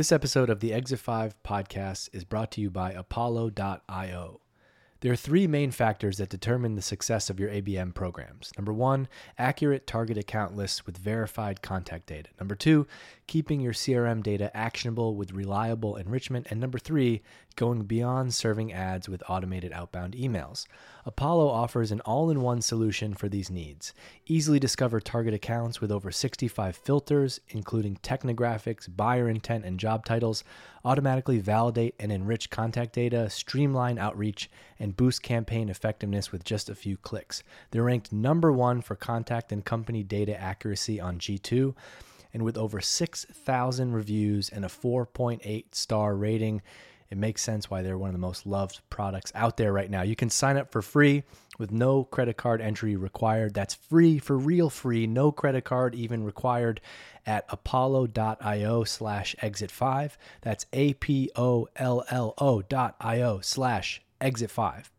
This episode of the Exit 5 podcast is brought to you by Apollo.io. There are three main factors that determine the success of your ABM programs. Number one, accurate target account lists with verified contact data. Number two, keeping your CRM data actionable with reliable enrichment. And number three, going beyond serving ads with automated outbound emails. Apollo offers an all in one solution for these needs. Easily discover target accounts with over 65 filters, including technographics, buyer intent, and job titles, automatically validate and enrich contact data, streamline outreach, and boost campaign effectiveness with just a few clicks. They're ranked number one for contact and company data accuracy on G2. And with over 6,000 reviews and a 4.8 star rating, it makes sense why they're one of the most loved products out there right now. You can sign up for free with no credit card entry required. That's free for real free, no credit card even required at apollo.io slash exit five. That's A P O L L O dot I-O slash exit five.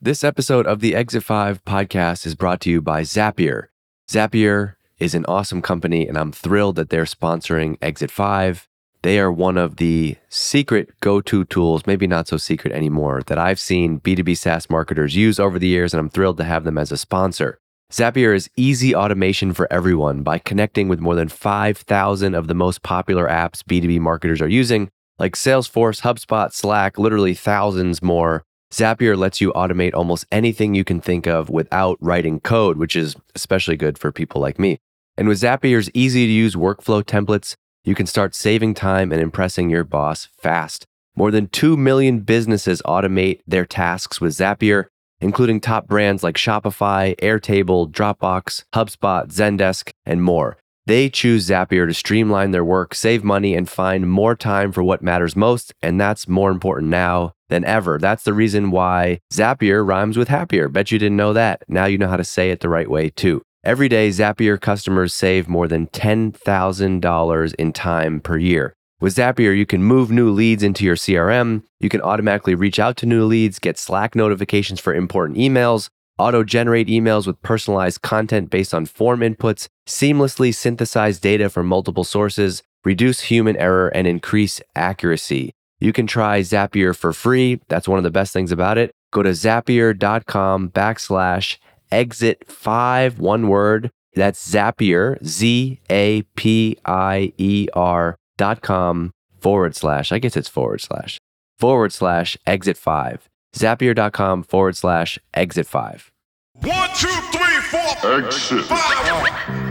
This episode of the Exit 5 podcast is brought to you by Zapier. Zapier is an awesome company, and I'm thrilled that they're sponsoring Exit 5. They are one of the secret go to tools, maybe not so secret anymore, that I've seen B2B SaaS marketers use over the years, and I'm thrilled to have them as a sponsor. Zapier is easy automation for everyone by connecting with more than 5,000 of the most popular apps B2B marketers are using, like Salesforce, HubSpot, Slack, literally thousands more. Zapier lets you automate almost anything you can think of without writing code, which is especially good for people like me. And with Zapier's easy to use workflow templates, you can start saving time and impressing your boss fast. More than 2 million businesses automate their tasks with Zapier, including top brands like Shopify, Airtable, Dropbox, HubSpot, Zendesk, and more. They choose Zapier to streamline their work, save money, and find more time for what matters most. And that's more important now than ever. That's the reason why Zapier rhymes with happier. Bet you didn't know that. Now you know how to say it the right way, too. Every day, Zapier customers save more than $10,000 in time per year. With Zapier, you can move new leads into your CRM. You can automatically reach out to new leads, get Slack notifications for important emails, auto generate emails with personalized content based on form inputs, seamlessly synthesize data from multiple sources, reduce human error, and increase accuracy. You can try Zapier for free. That's one of the best things about it. Go to zapier.com backslash exit five, one word. That's Zapier, Z A P I E R dot com forward slash, I guess it's forward slash, forward slash exit five. Zapier.com forward slash exit five. One, two, three, four, Exit. five.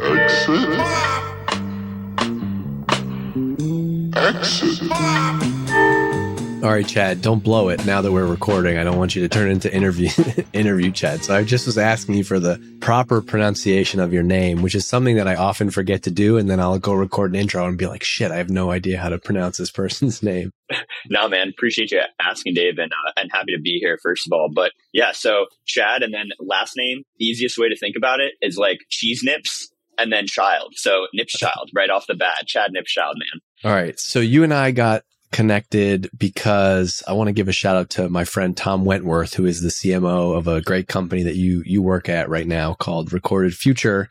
Exit. Exit. All right, Chad, don't blow it now that we're recording. I don't want you to turn into interview interview Chad. So I just was asking you for the proper pronunciation of your name, which is something that I often forget to do, and then I'll go record an intro and be like, "Shit, I have no idea how to pronounce this person's name." No, man, appreciate you asking, Dave, and uh, and happy to be here. First of all, but yeah, so Chad, and then last name. The easiest way to think about it is like cheese nips and then child. So nips child right off the bat. Chad Knipschild, man. All right, so you and I got connected because I want to give a shout out to my friend Tom Wentworth, who is the CMO of a great company that you you work at right now called Recorded Future.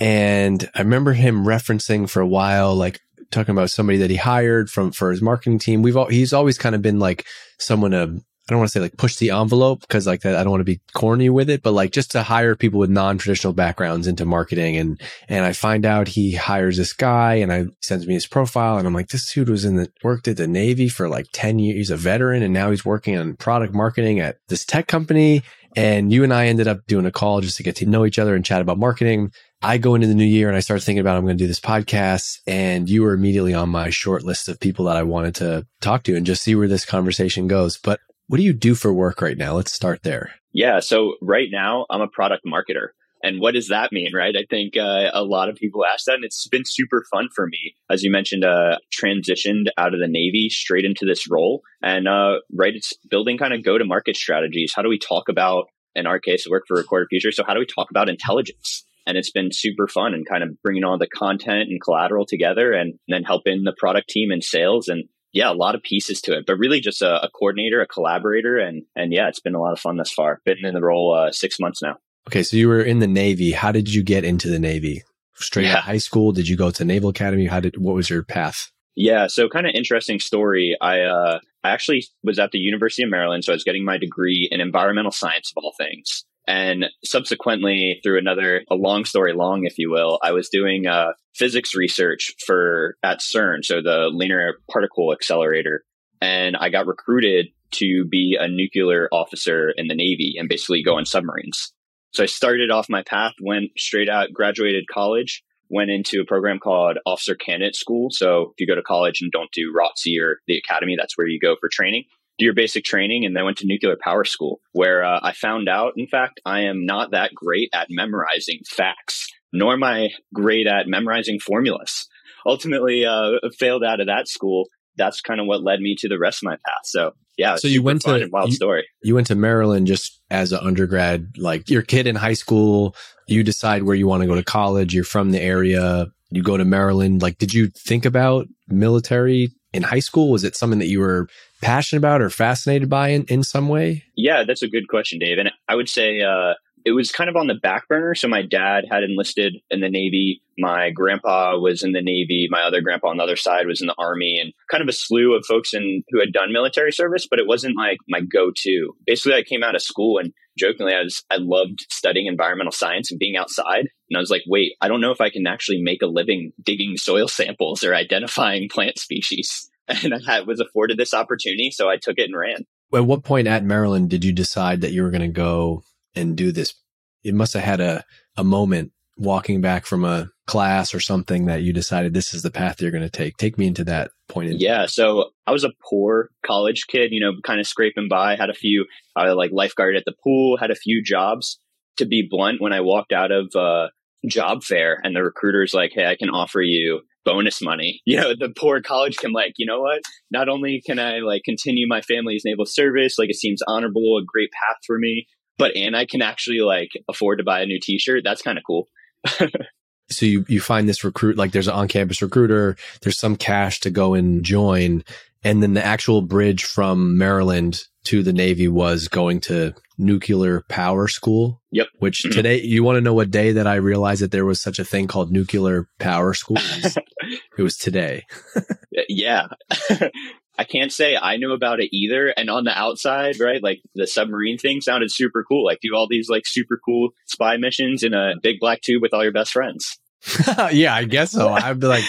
And I remember him referencing for a while, like talking about somebody that he hired from for his marketing team. We've all, he's always kind of been like someone to I don't want to say like push the envelope because like that I don't want to be corny with it, but like just to hire people with non-traditional backgrounds into marketing. And and I find out he hires this guy and I sends me his profile and I'm like, this dude was in the worked at the Navy for like 10 years. He's a veteran and now he's working on product marketing at this tech company. And you and I ended up doing a call just to get to know each other and chat about marketing. I go into the new year and I start thinking about I'm going to do this podcast and you were immediately on my short list of people that I wanted to talk to and just see where this conversation goes. But what do you do for work right now? Let's start there. Yeah. So right now, I'm a product marketer. And what does that mean, right? I think uh, a lot of people ask that, and it's been super fun for me. As you mentioned, uh, transitioned out of the Navy straight into this role, and uh, right, it's building kind of go to market strategies. How do we talk about, in our case, work for Recorded Future, so how do we talk about intelligence? And it's been super fun and kind of bringing all the content and collateral together, and then helping the product team and sales and yeah, a lot of pieces to it, but really just a, a, coordinator, a collaborator, and and yeah, it's been a lot of fun thus far. Been in the role uh, six months now. Okay, so you were in the Navy. How did you get into the Navy? Straight Yeah. out of high school? Did you go to Naval Academy? How did what was your path? Yeah, so kind of interesting story. I uh, I actually was at the University of Maryland, so I was getting my degree in environmental science of all things. And subsequently, through another a long story long, if you will, I was doing uh, physics research for at CERN, so the Linear Particle Accelerator, and I got recruited to be a nuclear officer in the Navy and basically go on submarines. So I started off my path, went straight out, graduated college, went into a program called Officer Candidate School. So if you go to college and don't do ROTC or the academy, that's where you go for training. Do your basic training, and then went to nuclear power school, where uh, I found out, in fact, I am not that great at memorizing facts, nor am I great at memorizing formulas. Ultimately, uh, failed out of that school. That's kind of what led me to the rest of my path. So yeah, So you went to- wild you- story. You went to Maryland just as an undergrad, like your kid in high school, you decide where you want to go to college, you're from the area, you go to Maryland. Like, did you think about military in high school? Was it something that you were passionate about or fascinated by in, in some way? Yeah, that's a good question, Dave. And I would say uh, it was kind of on the back burner. So my dad had enlisted in the Navy. My grandpa was in the Navy. My other grandpa on the other side was in the Army, and kind of a slew of folks in who had done military service. But it wasn't like my go-to. Basically, I came out of school and jokingly, I was I loved studying environmental science and being outside. And I was like, wait, I don't know if I can actually make a living digging soil samples or identifying plant species. And I was afforded this opportunity, so I took it and ran. At what point at Maryland did you decide that you were going to go and do this? It must have had a, a moment walking back from a class or something that you decided this is the path you're going to take. Take me into that point. In- Yeah, so I was a poor college kid, you know, kind of scraping by. Had a few, uh, like lifeguard at the pool. Had a few jobs. To be blunt, when I walked out of uh, job fair and the recruiter's like, "Hey, I can offer you bonus money," you know, the poor college can like, you know what? Not only can I like continue my family's naval service, like it seems honorable, a great path for me, but and I can actually like afford to buy a new T-shirt. That's kind of cool. so you, you find this recruit, like there's an on-campus recruiter, there's some cash to go and join. And then the actual bridge from Maryland to the Navy was going to nuclear power school. Yep. Which Mhm. today, you want to know what day that I realized that there was such a thing called nuclear power school? It was today. yeah i can't say i knew about it either and on the outside right like the submarine thing sounded super cool like do all these like super cool spy missions in a big black tube with all your best friends yeah, I guess so. I'd be like,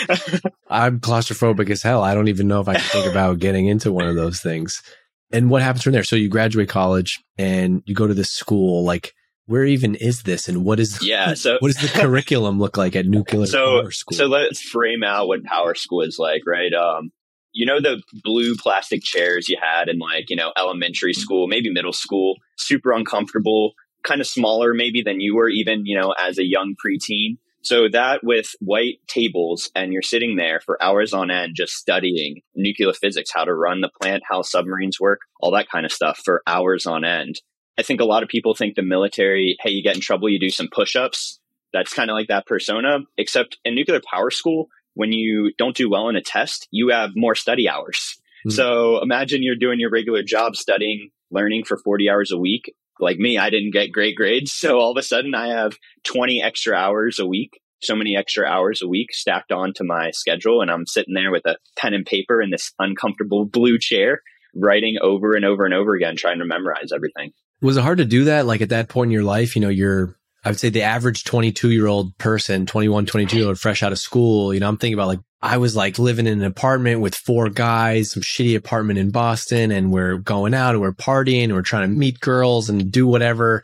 I'm claustrophobic as hell. I don't even know if I can think about getting into one of those things. And what happens from there? So you graduate college and you go to this school. Like, where even is this? And what is yeah so what does the curriculum look like at nuclear so power school? so let's frame out what power school is like right um you know the blue plastic chairs you had in like you know elementary mm-hmm. school maybe middle school super uncomfortable kind of smaller maybe than you were even you know as a young preteen. So that with white tables and you're sitting there for hours on end just studying nuclear physics how to run the plant how submarines work all that kind of stuff for hours on end i think a lot of people think the military hey you get in trouble you do some push-ups. That's kind of like that persona except in nuclear power school when you don't do well in a test you have more study hours. Hmm. so imagine you're doing your regular job studying learning for 40 hours a week. Like me i didn't get great grades. So all of a sudden i have 20 extra hours a week so many extra hours a week stacked onto my schedule. And i'm sitting there with a pen and paper in this uncomfortable blue chair writing over and over and over again trying to memorize everything. Was it hard to do that? Like at that point in your life, you know, you're, I would say the average 22 year old person, 21, 22 year old fresh out of school, you know, I'm thinking about like, I was like living in an apartment with four guys, some shitty apartment in Boston, and we're going out and we're partying and we're trying to meet girls and do whatever.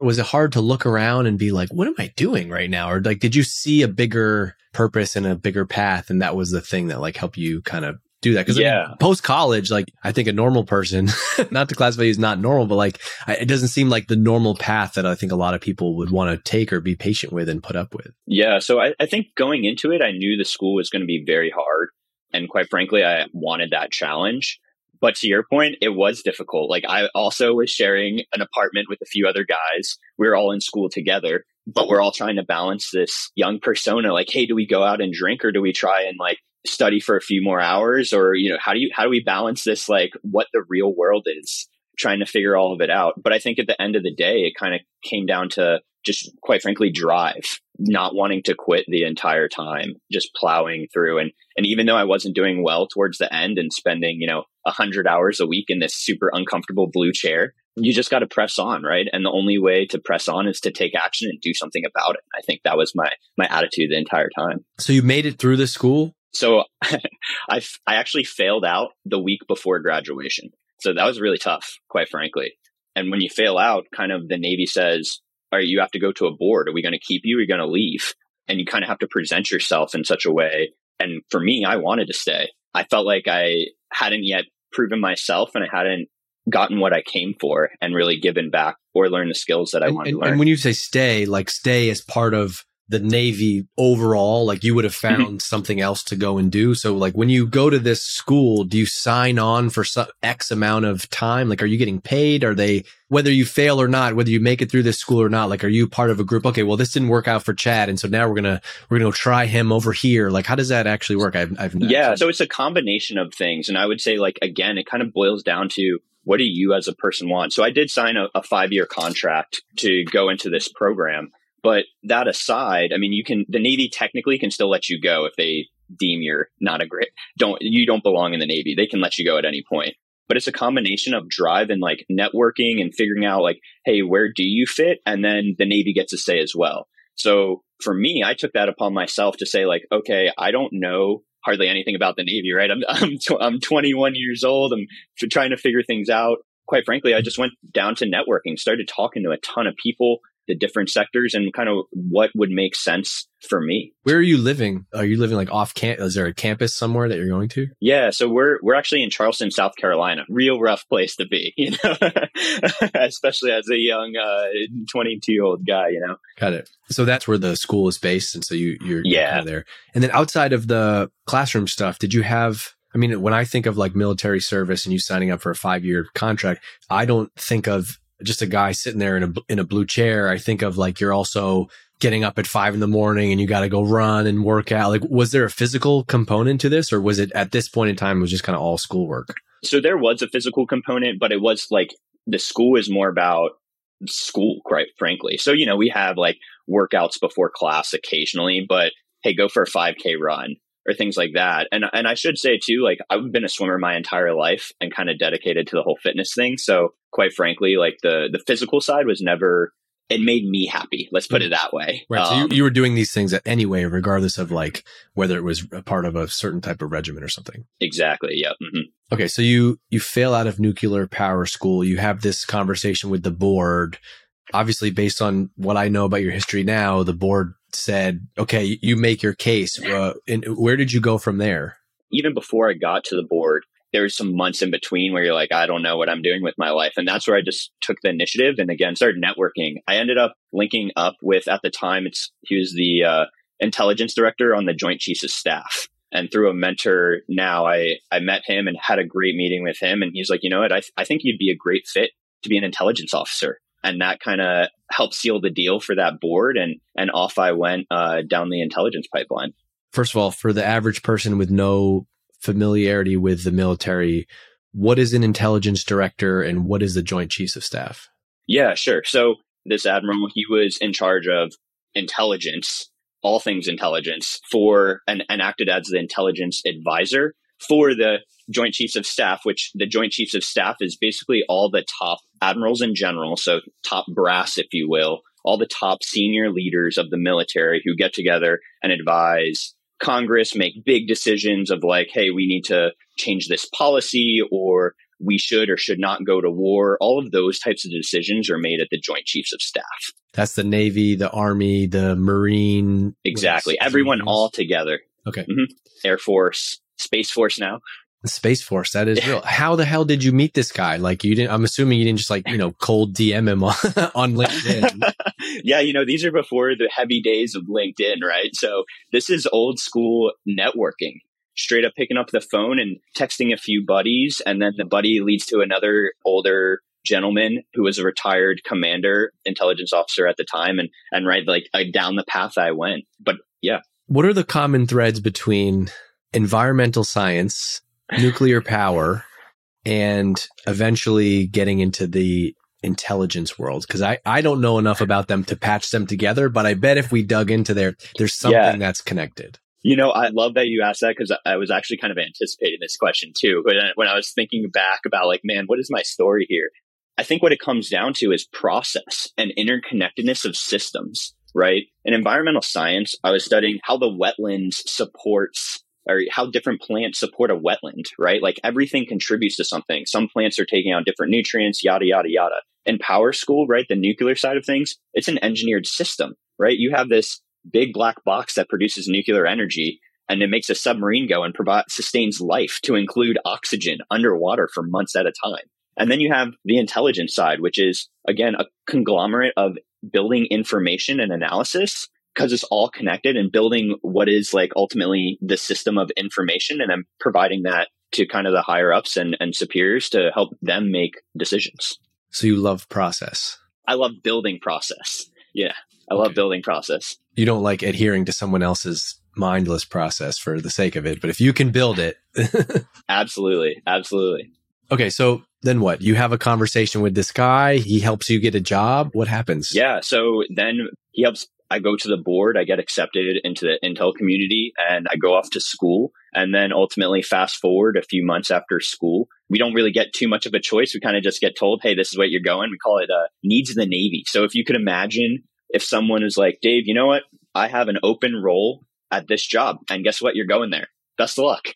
Was it hard to look around and be like, what am I doing right now? Or like, did you see a bigger purpose and a bigger path? And that was the thing that like helped you kind of do that. Cause Yeah. post college, like I think a normal person, not to classify you as not normal, but like I, it doesn't seem like the normal path that I think a lot of people would want to take or be patient with and put up with. Yeah, so I, I think going into it, I knew the school was going to be very hard. And quite frankly, I wanted that challenge. But to your point, it was difficult. Like, I also was sharing an apartment with a few other guys. We were all in school together, but we're all trying to balance this young persona. Like, hey, do we go out and drink or do we try and like study for a few more hours? Or, you know, how do you, how do we balance this, like what the real world is trying to figure all of it out. But I think at the end of the day, it kind of came down to just quite frankly drive not wanting to quit the entire time just plowing through and and even though i wasn't doing well towards the end and spending you know 100 hours a week in this super uncomfortable blue chair you just got to press on right and the only way to press on is to take action and do something about it i think that was my my attitude the entire time so you made it through the school so i i actually failed out the week before graduation so that was really tough quite frankly and when you fail out kind of the navy says all right, you have to go to a board. Are we going to keep you? Or are you going to leave? And you kind of have to present yourself in such a way. And for me, I wanted to stay. I felt like I hadn't yet proven myself and I hadn't gotten what I came for and really given back or learned the skills that I and, wanted and, to learn. And when you say stay, like stay as part of the Navy overall, like you would have Mm-hmm. found something else to go and do. So like when you go to this school, do you sign on for some X amount of time? Like, are you getting paid? Are they, whether you fail or not, whether you make it through this school or not, like, are you part of a group? Okay. Well, this didn't work out for Chad. And so now we're going to, we're going to try him over here. Like, how does that actually work? I've, I've yeah. So it's a combination of things. And I would say like, again, it kind of boils down to what do you as a person want? So I did sign a, a five year contract to go into this program. But that aside, I mean, you can, the Navy technically can still let you go if they deem you're not a great, don't, you don't belong in the Navy. They can let you go at any point. But it's a combination of drive and like networking and figuring out like, hey, where do you fit? And then the Navy gets to say as well. So for me, I took that upon myself to say like, okay, I don't know hardly anything about the Navy, right? I'm, I'm, I'm 21 years old. I'm trying to figure things out. Quite frankly, I just went down to networking, started talking to a ton of people, the different sectors and kind of what would make sense for me. Where are you living? Are you living like off campus? Is there a campus somewhere that you're going to? Yeah, so we're we're actually in Charleston, South Carolina. Real rough place to be, you know, especially as a young uh, 22 year old guy, you know. Got it. So that's where the school is based, and so you you're, you're Yeah. kind of there. And then outside of the classroom stuff, did you have? I mean, when I think of like military service and you signing up for a five year contract, I don't think of just a guy sitting there in a in a blue chair. I think of like you're also getting up at five in the morning and you got to go run and work out. Like, was there a physical component to this, or was it at this point in time it was just kind of all schoolwork? So there was a physical component, but it was like the school is more about school, quite frankly. So, you know, we have like workouts before class occasionally, but hey, go for a 5K run or things like that. And and I should say too, like I've been a swimmer my entire life and kind of dedicated to the whole fitness thing. So quite frankly, like the the physical side was never it made me happy. Let's put it that way. Right. so Um, you, you were doing these things anyway, regardless of like whether it was a part of a certain type of regiment or something. exactly. Yeah. hmm Okay, so you you fail out of nuclear power school. You have this conversation with the board. Obviously, based on what I know about your history now, the board said, "Okay, you make your case." Uh, and where did you go from there? even before I got to the board, there was some months in between where you're like, I don't know what I'm doing with my life. And that's where I just took the initiative and again started networking. I ended up linking up with at the time it's he was the uh, intelligence director on the Joint Chiefs of Staff. And through a mentor now I I met him and had a great meeting with him and he's like, you know what, I I think you'd be a great fit to be an intelligence officer. And that kind of helped seal the deal for that board and and off I went uh, down the intelligence pipeline. First of all, for the average person with no familiarity with the military, what is an intelligence director and what is the Joint Chiefs of Staff? Yeah, sure. So this admiral, he was in charge of intelligence, all things intelligence, for and, and acted as the intelligence advisor for the Joint Chiefs of Staff, which the Joint Chiefs of Staff is basically all the top admirals in general, so top brass, if you will, all the top senior leaders of the military who get together and advise Congress, make big decisions of like, hey, we need to change this policy or we should or should not go to war. All of those types of decisions are made at the Joint Chiefs of Staff. That's the Navy, the Army, the Marine. Exactly. Everyone all together. Okay. Mhm. Air Force, Space Force now. Space Force. That is real. How the hell did you meet this guy? Like you didn't. I'm assuming you didn't just like you know cold DM him on, on LinkedIn. yeah, you know, these are before the heavy days of LinkedIn, right? So this is old school networking. Straight up picking up the phone and texting a few buddies, and then the buddy leads to another older gentleman who was a retired commander, intelligence officer at the time, and and right like down the path I went. But yeah, what are the common threads between environmental science, nuclear power, and eventually getting into the intelligence world because I, I don't know enough about them to patch them together but i bet if we dug into there there's something Yeah. that's connected You know, I love that you asked that because I was actually kind of anticipating this question too. When I, when I was thinking back about like, man, what is my story here? I think what it comes down to is process and interconnectedness of systems, right? In environmental science, I was studying how the wetlands supports or how different plants support a wetland, right? Like everything contributes to something. Some plants are taking on different nutrients, yada, yada, yada. In power school, right? The nuclear side of things, it's an engineered system, right? You have this big black box that produces nuclear energy and it makes a submarine go and sustains life to include oxygen underwater for months at a time. And then you have the intelligence side, which is again a conglomerate of building information and analysis because it's all connected and building what is like ultimately the system of information and I'm providing that to kind of the higher ups and, and superiors to help them make decisions. so you love process I love building process. Yeah. I love Okay. building process. you don't like adhering to someone else's mindless process for the sake of it but if you can build it Absolutely. Absolutely. okay so then what you have a conversation with this guy he helps you get a job what happens Yeah. So then he helps. I go to the board. I get accepted into the Intel community, and I go off to school. And then ultimately, fast forward a few months after school, we don't really get too much of a choice. We kind of just get told, "Hey, this is what you're going." We call it uh, needs of the Navy. So if you could imagine, if someone is like, "Dave, you know what? I have an open role at this job, and guess what? You're going there. Best of luck."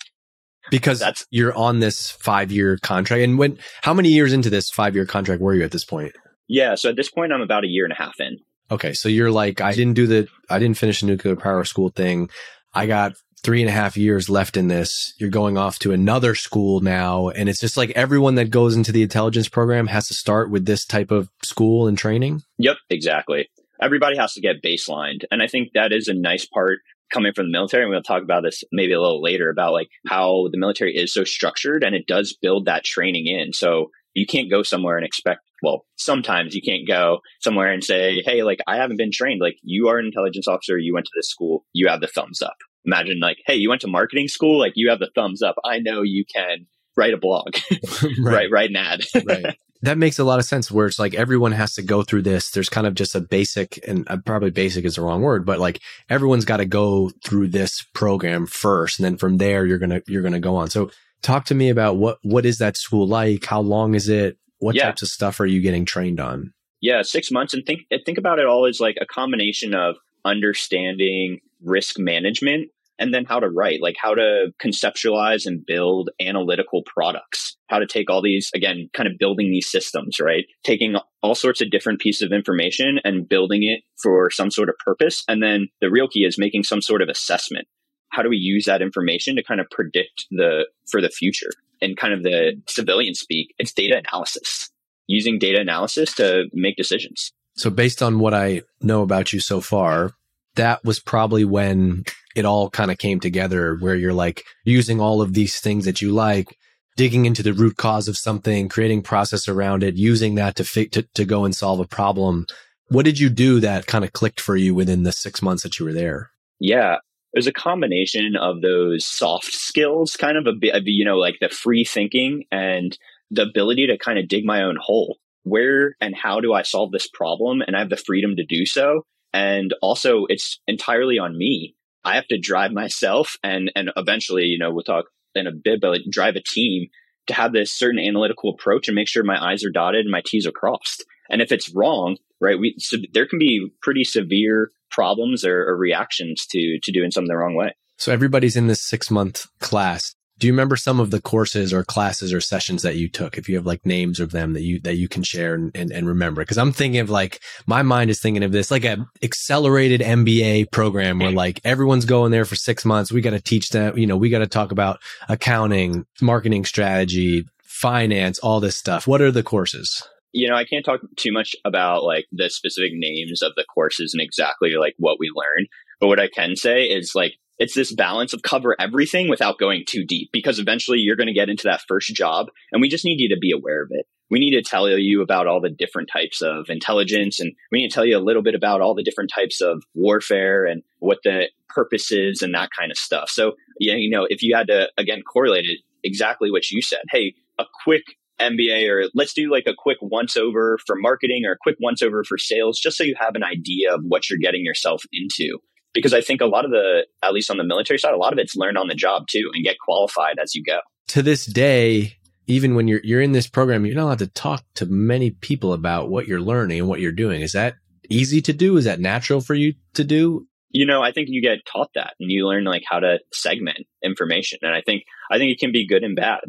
because That's- you're on this five year contract and when how many years into this five year contract were you at this point Yeah. So at this point, I'm about a year and a half in. Okay, so you're like, I didn't do the, I didn't finish the nuclear power school thing. I got three and a half years left in this. You're going off to another school now. And it's just like everyone that goes into the intelligence program has to start with this type of school and training. Yep, exactly. Everybody has to get baselined. And I think that is a nice part coming from the military. And we'll talk about this maybe a little later about like how the military is so structured and it does build that training in. So you can't go somewhere and expect, well, sometimes you can't go somewhere and say, hey, like I haven't been trained. Like you are an intelligence officer, you went to this school, you have the thumbs up. Imagine like, hey, you went to marketing school, like you have the thumbs up. I know you can write a blog, right? Write an ad. right. That makes a lot of sense where it's like everyone has to go through this. There's kind of just a basic, and uh, probably basic is the wrong word, but like everyone's got to go through this program first. And then from there, you're going to, you're going to go on. So talk to me about what, what is that school like? How long is it? What Yeah. types of stuff are you getting trained on? Yeah, six months, and think think about it all as like a combination of understanding risk management and then how to write, like how to conceptualize and build analytical products, how to take all these again, kind of building these systems, right? Taking all sorts of different pieces of information and building it for some sort of purpose, and then the real key is making some sort of assessment. How do we use that information to kind of predict the for the future? And kind of the civilian speak, it's data analysis using data analysis to make decisions. So based on what I know about you so far, that was probably when it all kind of came together where you're like using all of these things that you like, digging into the root cause of something, creating process around it, using that to fi- to, to go and solve a problem. What did you do that kind of clicked for you within the six months that you were there? Yeah. There's a combination of those soft skills, kind of a bit you know, like the free thinking and the ability to kind of dig my own hole. Where and how do I solve this problem? And I have the freedom to do so. And also, it's entirely on me. I have to drive myself and, and eventually, you know, we'll talk in a bit, but like drive a team to have this certain analytical approach and make sure my I's are dotted and my T's are crossed. And if it's wrong, right, we, so there can be pretty severe problems or, or reactions to, to doing something the wrong way. So everybody's in this six month class. Do you remember some of the courses or classes or sessions that you took? If you have like names of them that you that you can share and, and, and remember, because I'm thinking of like my mind is thinking of this like a accelerated MBA program where like everyone's going there for six months. We got to teach them, you know, we got to talk about accounting, marketing strategy, finance, all this stuff. What are the courses? You know, I can't talk too much about like the specific names of the courses and exactly like what we learned. But what I can say is like it's this balance of cover everything without going too deep because eventually you're going to get into that first job and we just need you to be aware of it. We need to tell you about all the different types of intelligence and we need to tell you a little bit about all the different types of warfare and what the purpose is and that kind of stuff. So, yeah, you know, if you had to again correlate it exactly what you said, hey, a quick MBA or let's do like a quick once over for marketing or a quick once over for sales, just so you have an idea of what you're getting yourself into. Because I think a lot of the, at least on the military side, a lot of it's learned on the job too and get qualified as you go. To this day, even when you're you're in this program, you're not allowed to talk to many people about what you're learning and what you're doing. Is that easy to do? Is that natural for you to do? You know, I think you get taught that and you learn like how to segment information. And I think I think it can be good and bad.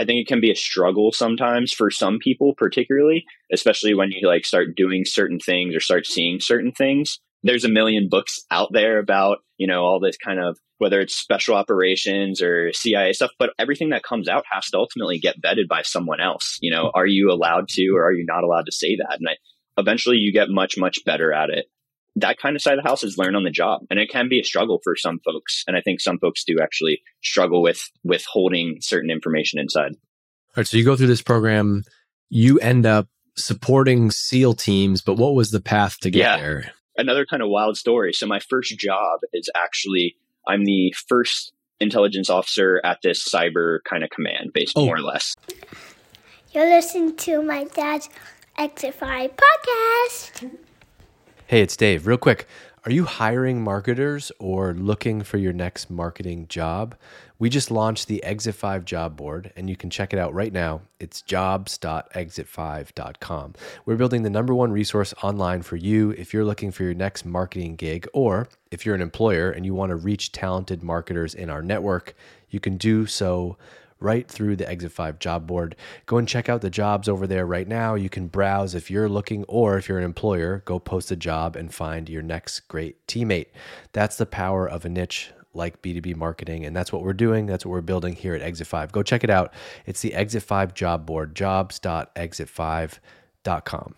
I think it can be a struggle sometimes for some people, particularly, especially when you like start doing certain things or start seeing certain things. There's a million books out there about, you know, all this kind of whether it's special operations or CIA stuff, but everything that comes out has to ultimately get vetted by someone else. You know, are you allowed to or are you not allowed to say that? And I, eventually you get much, much better at it. That kind of side of the house is learned on the job. And it can be a struggle for some folks. And I think some folks do actually struggle with with holding certain information inside. All right. So you go through this program, you end up supporting SEAL teams, but what was the path to get Yeah. there? Another kind of wild story. So my first job is actually I'm the first intelligence officer at this cyber kind of command, based Oh. more or less. You're listening to my dad's Exit 5 podcast. Hey, it's Dave. Real quick, are you hiring marketers or looking for your next marketing job? We just launched the Exit 5 job board and you can check it out right now. It's jobs.exit5.com. We're building the number one resource online for you if you're looking for your next marketing gig or if you're an employer and you want to reach talented marketers in our network, you can do so right through the Exit 5 job board. Go and check out the jobs over there right now. You can browse if you're looking or if you're an employer, go post a job and find your next great teammate. That's the power of a niche like B2B marketing. And that's what we're doing. That's what we're building here at Exit 5. Go check it out. It's the Exit 5 job board, jobs.exit5.com.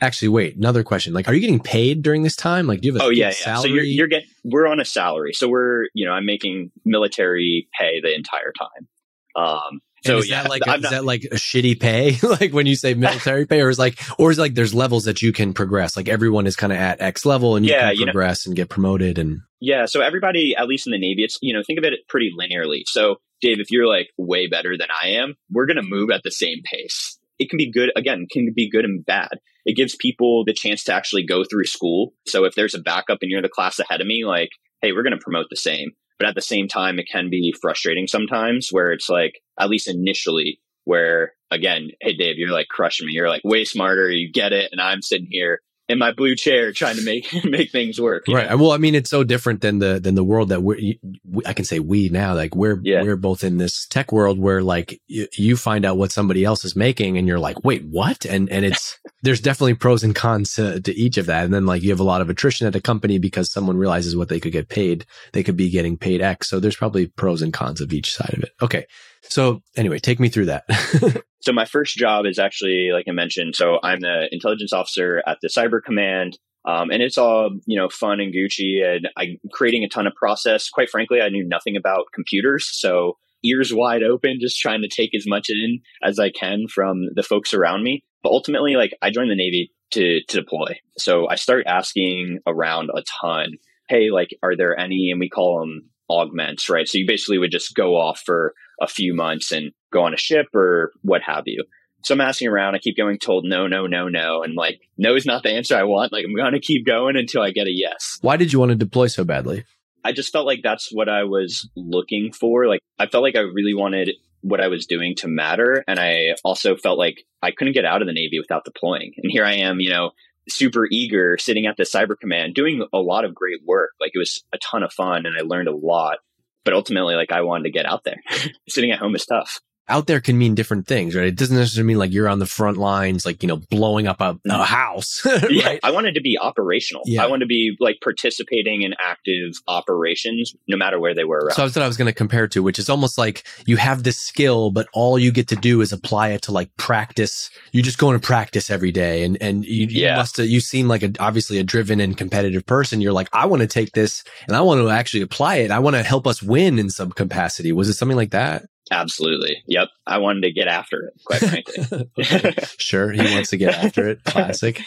Actually, wait, another question. Like, are you getting paid during this time? Like, do you have a Oh yeah, yeah. salary? So you're, you're getting we're on a salary, so we're you know I'm making military pay the entire time. Um, And so is yeah, that like is that like a shitty pay? like when you say military pay, or is like, or is like there's levels that you can progress? Like everyone is kind of at X level, and you Yeah, can you know- progress and get promoted. And yeah. So everybody, at least in the Navy, it's you know think of it pretty linearly. So Dave, if you're like way better than I am, we're gonna move at the same pace. It can be good again, can be good and bad. It gives people the chance to actually go through school. So if there's a backup and you're the class ahead of me, like, hey, we're gonna promote the same. But at the same time, it can be frustrating sometimes where it's like, at least initially, where again, hey Dave, you're like crushing me. You're like way smarter, you get it, and I'm sitting here in my blue chair trying to make make things work. right. know? Well, I mean, it's so different than the than the world that we're. we- I can say we now. Like we're Yeah. we're both in this tech world where like you, you find out what somebody else is making, and you're like, wait, what? And and it's there's definitely pros and cons to, to each of that. And then like you have a lot of attrition at a company because someone realizes what they could get paid. They could be getting paid X. So there's probably pros and cons of each side of it. Okay. So anyway, take me through that. So my first job is actually, like I mentioned, so I'm the intelligence officer at the Cyber Command. Um, and it's all, you know, fun and Gucci and I'm creating a ton of process. Quite frankly, I knew nothing about computers. So ears wide open, just trying to take as much in as I can from the folks around me. But ultimately, like I joined the Navy to, to deploy. So I start asking around a ton. Hey, like, are there any, and we call them augments, right? So you basically would just go off for a few months and go on a ship or what have you. So I'm asking around. I keep going told no, no, no, no. And like, no is not the answer I want. Like, I'm going to keep going until I get a yes. Why did you want to deploy so badly? I just felt like that's what I was looking for. Like, I felt like I really wanted what I was doing to matter. And I also felt like I couldn't get out of the Navy without deploying. And here I am, you know, super eager, sitting at the cyber command, doing a lot of great work. Like, it was a ton of fun and I learned a lot. But ultimately, like, I wanted to get out there. Sitting at home is tough. Out there can mean different things, right? It doesn't necessarily mean like you're on the front lines, like, you know, blowing up a, a mm-hmm. house, Yeah, right? I wanted to be operational. Yeah. I wanted to be like participating in active operations, no matter where they were around. So that's what I was going to compare to, which is almost like you have this skill, but all you get to do is apply it to like practice. You just go into practice every day, and and you, you Yeah. must you seem like a, obviously a driven and competitive person. You're like, I want to take this and I want to actually apply it. I want to help us win in some capacity. Was it something like that? Absolutely. Yep. I wanted to get after it, quite frankly. sure, he wants to get after it. Classic.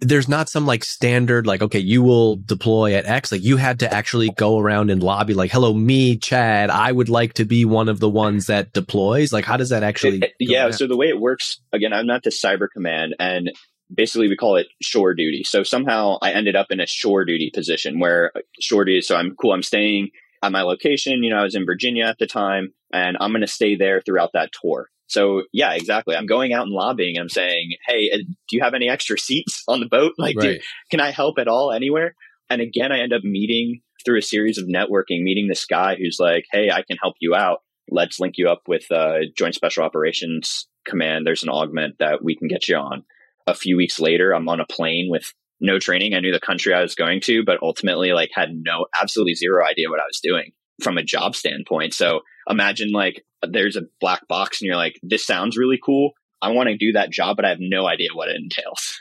there's not some like standard, like, okay, you will deploy at X. Like you had to actually go around and lobby, like, hello, me, Chad, I would like to be one of the ones that deploys. Like, how does that actually? It- yeah. So the way it works, again, I'm not the cyber command, and basically we call it shore duty. So somehow I ended up in a shore duty position where uh, shore duty. So I'm cool. I'm staying at my location. You know, I was in Virginia at the time, and I'm going to stay there throughout that tour. So yeah, exactly. I'm going out and lobbying. And I'm saying, hey, uh, do you have any extra seats on the boat? Like, do, can I help at all anywhere? And again, I end up meeting through a series of networking, meeting this guy who's like, hey, I can help you out. Let's link you up with uh, Joint Special Operations Command. There's an augment that we can get you on. A few weeks later, I'm on a plane with no training. I knew the country I was going to, but ultimately, like, had no, absolutely zero idea what I was doing from a job standpoint. So imagine like there's a black box and you're like, this sounds really cool. I want to do that job, but I have no idea what it entails.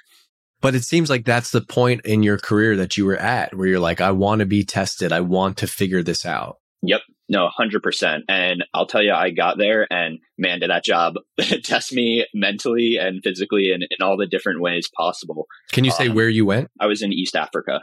But it seems like that's the point in your career that you were at where you're like, I want to be tested. I want to figure this out. Yep. No, 100%. And I'll tell you, I got there and man, did that job test me mentally and physically and in all the different ways possible. Can you say Um, where you went? I was in East Africa.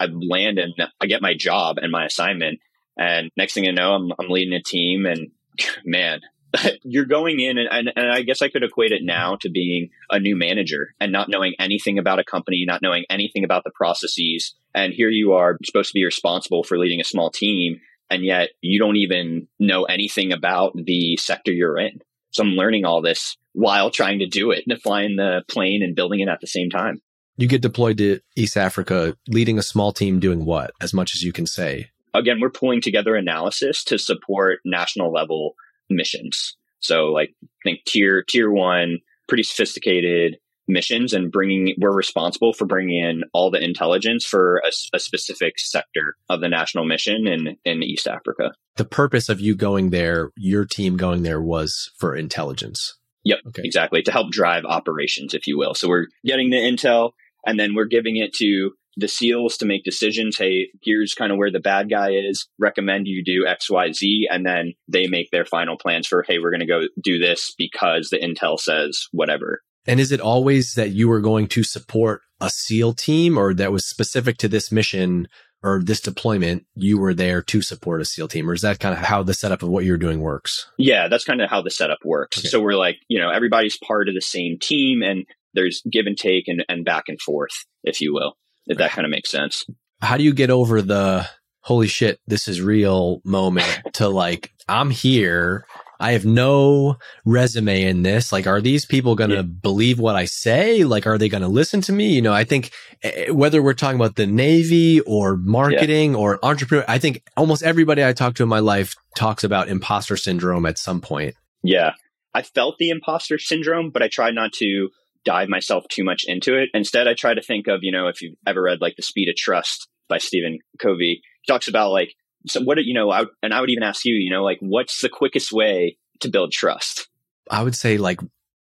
I land and I get my job and my assignment. And next thing you know, I'm, I'm leading a team and man, you're going in and, and, and I guess I could equate it now to being a new manager and not knowing anything about a company, not knowing anything about the processes. And here you are supposed to be responsible for leading a small team. And yet you don't even know anything about the sector you're in. So I'm learning all this while trying to do it and flying the plane and building it at the same time. You get deployed to East Africa, leading a small team doing what, as much as you can say? again, we're pulling together analysis to support national level missions. So like think tier tier one, pretty sophisticated missions and bringing we're responsible for bringing in all the intelligence for a specific sector of the national mission in in East Africa. The purpose of you going there, your team going there was for intelligence. Yep, Okay. exactly to help drive operations, if you will. So we're getting the intel, and then we're giving it to the SEALs to make decisions. Hey, here's kind of where the bad guy is. Recommend you do X, Y, Z, and then they make their final plans for hey, we're going to go do this because the intel says whatever. And is it always that you were going to support a SEAL team or that was specific to this mission or this deployment? You were there to support a SEAL team, or is that kind of how the setup of what you're doing works? Yeah, that's kind of how the setup works. Okay. So we're like, you know, everybody's part of the same team, and there's give and take and, and back and forth, if you will. If that kind of makes sense. How do you get over the holy shit, this is real moment to like, I'm here. I have no resume in this. Like, are these people going to Yeah. believe what I say? Like, are they going to listen to me? You know, I think eh, whether we're talking about the Navy or marketing or entrepreneur, I think almost everybody I talk to in my life talks about imposter syndrome at some point. Yeah. I felt the imposter syndrome, but I tried not to dive myself too much into it. Instead, I try to think of, you know, if you've ever read like The Speed of Trust by Stephen Covey, he talks about like, so what, did you know, I, and I would even ask you, you know, like, what's the quickest way to build trust? I would say like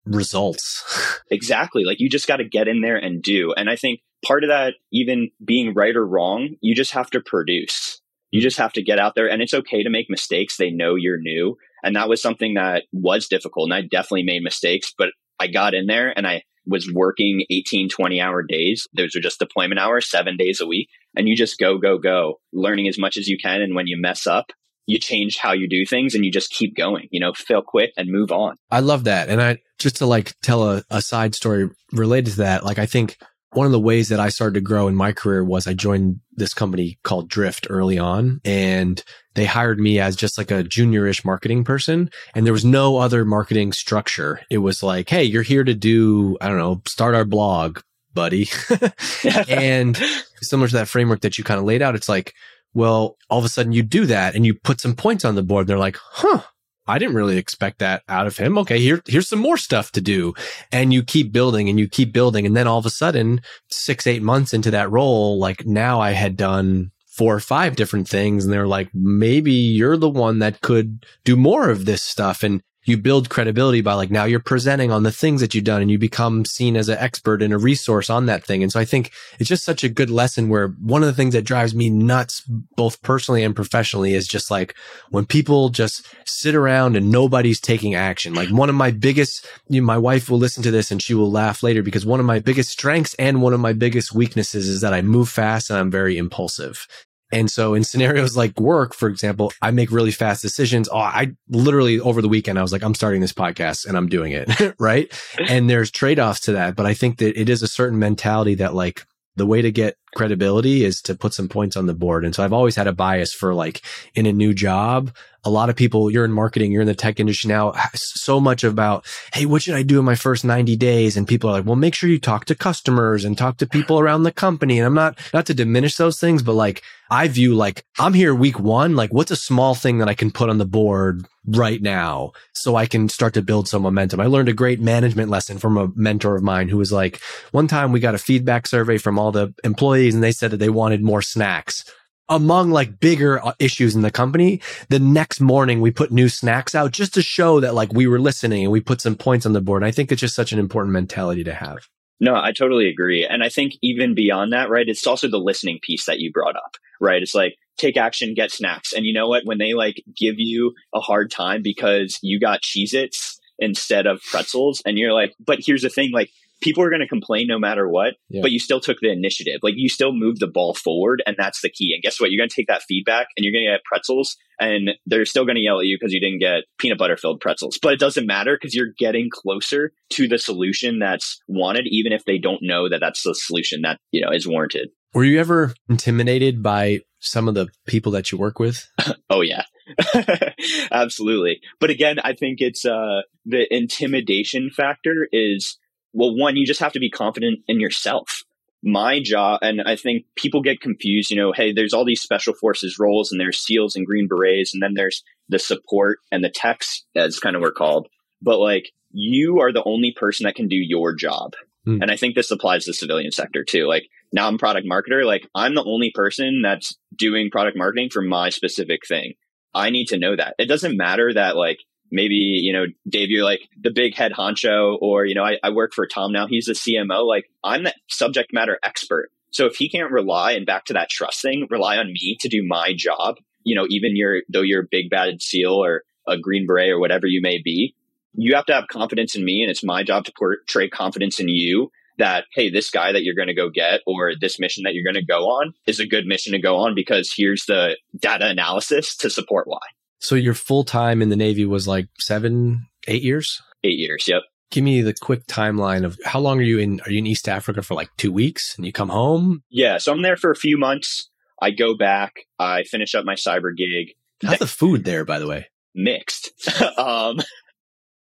results. Exactly. Like, you just got to get in there and do. And I think part of that, even being right or wrong, you just have to produce. You just have to get out there and it's okay to make mistakes. They know you're new. And that was something that was difficult. And I definitely made mistakes, but I got in there and I was working 18, 20 hour days. Those are just deployment hours, seven days a week. And you just go, go, go, learning as much as you can. And when you mess up, you change how you do things and you just keep going, you know, fail quick and move on. I love that. And I just to like tell a, a side story related to that, like I think one of the ways that I started to grow in my career was I joined this company called Drift early on and they hired me as just like a juniorish marketing person and there was no other marketing structure. It was like, Hey, you're here to do, I don't know, start our blog, buddy. and similar to that framework that you kind of laid out, it's like, well, all of a sudden you do that and you put some points on the board. They're like, huh, I didn't really expect that out of him. Okay, here, here's some more stuff to do. And you keep building and you keep building. And then all of a sudden, six, eight months into that role, like now I had done four or five different things. And they're like, maybe you're the one that could do more of this stuff. And you build credibility by like now you're presenting on the things that you've done and you become seen as an expert and a resource on that thing. And so I think it's just such a good lesson where one of the things that drives me nuts, both personally and professionally is just like when people just sit around and nobody's taking action. Like one of my biggest, you know, my wife will listen to this and she will laugh later because one of my biggest strengths and one of my biggest weaknesses is that I move fast and I'm very impulsive. And so in scenarios like work, for example, I make really fast decisions. Oh, I literally over the weekend, I was like, I'm starting this podcast and I'm doing it. right. and there's trade offs to that. But I think that it is a certain mentality that like the way to get credibility is to put some points on the board. And so I've always had a bias for like in a new job, a lot of people, you're in marketing, you're in the tech industry now, so much about, Hey, what should I do in my first 90 days? And people are like, well, make sure you talk to customers and talk to people around the company. And I'm not, not to diminish those things, but like, I view like, I'm here week one. Like, what's a small thing that I can put on the board right now so I can start to build some momentum? I learned a great management lesson from a mentor of mine who was like, one time we got a feedback survey from all the employees and they said that they wanted more snacks among like bigger uh, issues in the company. The next morning we put new snacks out just to show that like we were listening and we put some points on the board. And I think it's just such an important mentality to have. No, I totally agree. And I think even beyond that, right, it's also the listening piece that you brought up, right? It's like take action, get snacks. And you know what? When they like give you a hard time because you got Cheez Its instead of pretzels, and you're like, but here's the thing, like people are going to complain no matter what, yeah. but you still took the initiative. Like you still moved the ball forward, and that's the key. And guess what? You're going to take that feedback and you're going to get pretzels, and they're still going to yell at you because you didn't get peanut butter filled pretzels. But it doesn't matter because you're getting closer to the solution that's wanted, even if they don't know that that's the solution that you know is warranted. Were you ever intimidated by some of the people that you work with? oh yeah. Absolutely. But again, I think it's uh the intimidation factor is well, one, you just have to be confident in yourself. My job, and I think people get confused, you know, hey, there's all these special forces roles and there's SEALs and Green Berets, and then there's the support and the techs, as kind of we're called. But like, you are the only person that can do your job. Mm. And I think this applies to the civilian sector too. Like, now I'm product marketer. Like, I'm the only person that's doing product marketing for my specific thing. I need to know that. It doesn't matter that, like, maybe you know dave you're like the big head honcho or you know I, I, work for tom now. He's the cmo like i'm the subject matter expert. So if he can't rely and back to that trust thing rely on me to do my job you know even your though you're a big bad seal or a green beret or whatever you may be you have to have confidence in me and it's my job to portray confidence in you that hey this guy that you're going to go get or this mission that you're going to go on is a good mission to go on because here's the data analysis to support why so your full time in the Navy was like seven, eight years? Eight years, yep. Give me the quick timeline of how long are you in? Are you in East Africa for like two weeks and you come home? Yeah, so I'm there for a few months. I go back, I finish up my cyber gig. How's the food there, by the way? Mixed. um,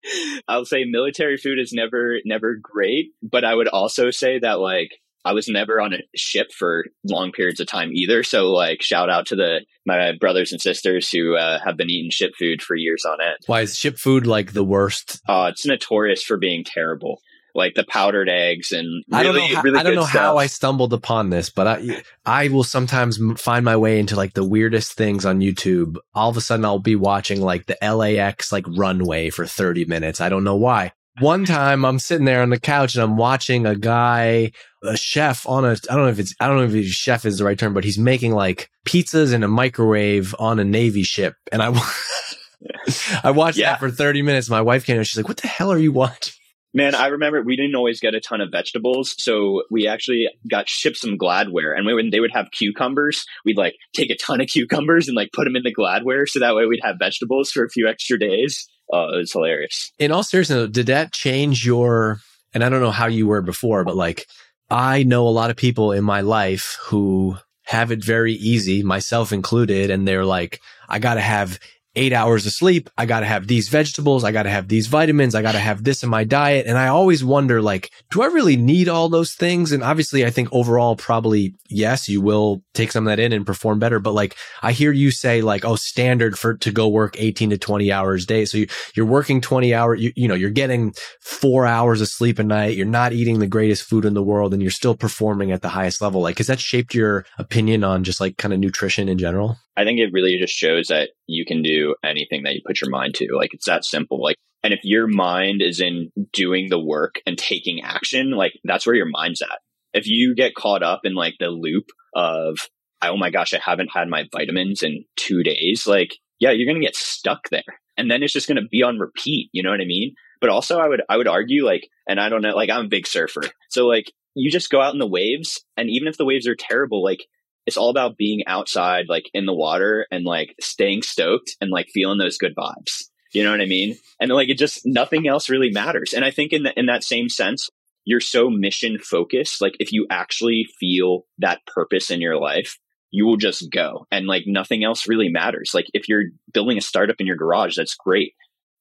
I'll say military food is never never great, but I would also say that like I was never on a ship for long periods of time either. So like shout out to the my brothers and sisters who uh, have been eating ship food for years on end. Why is ship food like the worst? Uh, it's notorious for being terrible. Like the powdered eggs and really, I don't know, how, really I don't know stuff. how I stumbled upon this, but I I will sometimes find my way into like the weirdest things on YouTube. All of a sudden, I'll be watching like the LAX like runway for thirty minutes. I don't know why one time I'm sitting there on the couch and I'm watching a guy, a chef on a, I don't know if it's, I don't know if chef is the right term, but he's making like pizzas in a microwave on a Navy ship. And I, I watched yeah. that for 30 minutes. My wife came in and she's like, what the hell are you watching? Man, I remember we didn't always get a ton of vegetables, so we actually got shipped some Gladware. And when they would have cucumbers, we'd like take a ton of cucumbers and like put them in the Gladware, so that way we'd have vegetables for a few extra days. Uh, oh, it was hilarious. In all seriousness, did that change your? And I don't know how you were before, but like I know a lot of people in my life who have it very easy, myself included, and they're like, I got to have eight hours of sleep. I got to have these vegetables. I got to have these vitamins. I got to have this in my diet. And I always wonder, like, do I really need all those things? And obviously, I think overall, probably yes, you will take some of that in and perform better. But like, I hear you say like, oh, standard for to go work 18 to 20 hours a day. So you, you're working 20 hours, you, you know, you're getting four hours of sleep a night. You're not eating the greatest food in the world and you're still performing at the highest level. Like, has that shaped your opinion on just like kind of nutrition in general? I think it really just shows that you can do anything that you put your mind to. Like it's that simple. Like And if your mind is in doing the work and taking action, like that's where your mind's at. If you get caught up in like the loop of, oh my gosh, I haven't had my vitamins in two days, like, yeah, you're going to get stuck there. And then it's just going to be on repeat. You know what I mean? But also I would, I would argue like, and I don't know, like I'm a big surfer. So like you just go out in the waves and even if the waves are terrible, like it's all about being outside, like in the water and like staying stoked and like feeling those good vibes. You know what I mean? And like it just nothing else really matters. And I think in the, in that same sense, you're so mission focused. Like if you actually feel that purpose in your life, you will just go and like nothing else really matters. Like if you're building a startup in your garage, that's great.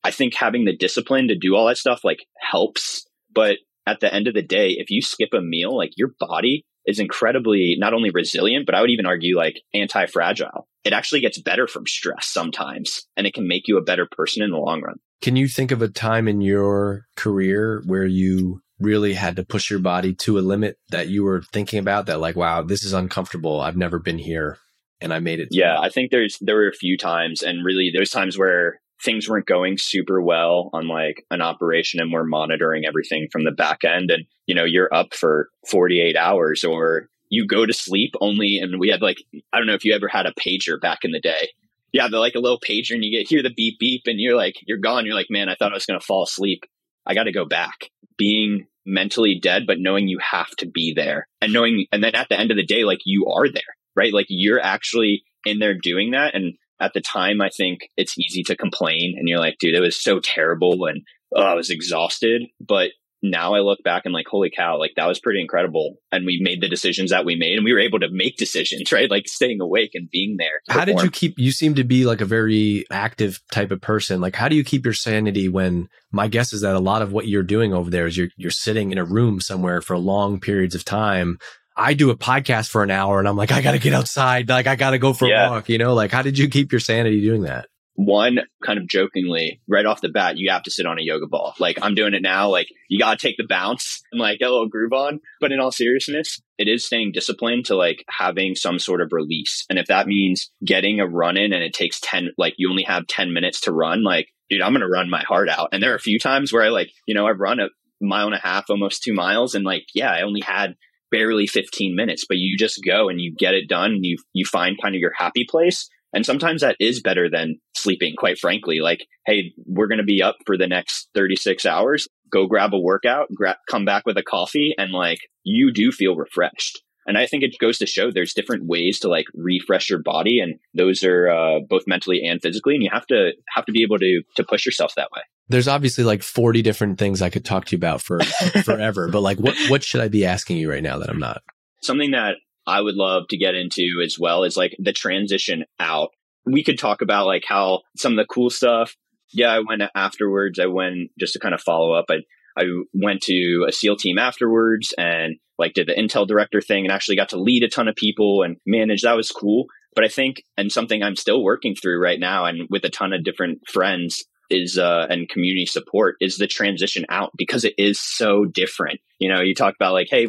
I think having the discipline to do all that stuff like helps. But at the end of the day, if you skip a meal, like your body is incredibly not only resilient, but I would even argue like anti fragile. It actually gets better from stress sometimes and it can make you a better person in the long run. Can you think of a time in your career where you really had to push your body to a limit that you were thinking about that like, wow, this is uncomfortable. I've never been here and I made it. Yeah, I think there's, there were a few times and really there's times where things weren't going super well on like an operation and we're monitoring everything from the back end and you know you're up for 48 hours or you go to sleep only and we had like i don't know if you ever had a pager back in the day. Yeah they're like a little pager and you get hear the beep beep and you're like you're gone. You're like man i thought i was going to fall asleep. I got to go back. Being mentally dead but knowing you have to be there and knowing and then at the end of the day like you are there right? Like you're actually in there doing that and at the time, I think it's easy to complain and you're like, dude, it was so terrible and oh, I was exhausted. But now I look back and like, holy cow, like that was pretty incredible. And we made the decisions that we made and we were able to make decisions, right? Like staying awake and being there. How did you keep, you seem to be like a very active type of person. Like, how do you keep your sanity when my guess is that a lot of what you're doing over there is you're, you're sitting in a room somewhere for long periods of time I do a podcast for an hour and I'm like, I got to get outside. Like, I got to go for yeah. a walk, you know? Like, how did you keep your sanity doing that? One, kind of jokingly, right off the bat, you have to sit on a yoga ball. Like, I'm doing it now. Like, you got to take the bounce and like get a little groove on. But in all seriousness, it is staying disciplined to like having some sort of release. And if that means getting a run in and it takes 10, like, you only have 10 minutes to run, like, dude, I'm going to run my heart out. And there are a few times where I like, you know, I've run a mile and a half, almost two miles. And like, yeah, I only had barely 15 minutes, but you just go and you get it done and you, you find kind of your happy place. And sometimes that is better than sleeping, quite frankly. Like, hey, we're going to be up for the next 36 hours. Go grab a workout, gra- come back with a coffee, and like you do feel refreshed. And I think it goes to show there's different ways to like refresh your body, and those are uh, both mentally and physically. And you have to have to be able to to push yourself that way there's obviously like 40 different things I could talk to you about for forever, but like what what should I be asking you right now that I'm not? Something that I would love to get into as well is like the transition out. We could talk about like how some of the cool stuff. Yeah, I went afterwards. I went just to kind of follow up. I I went to a SEAL team afterwards and like did the Intel director thing and actually got to lead a ton of people and manage. That was cool. But I think, and something I'm still working through right now and with a ton of different friends is uh, and community support is the transition out because it is so different. You know, you talk about like, hey,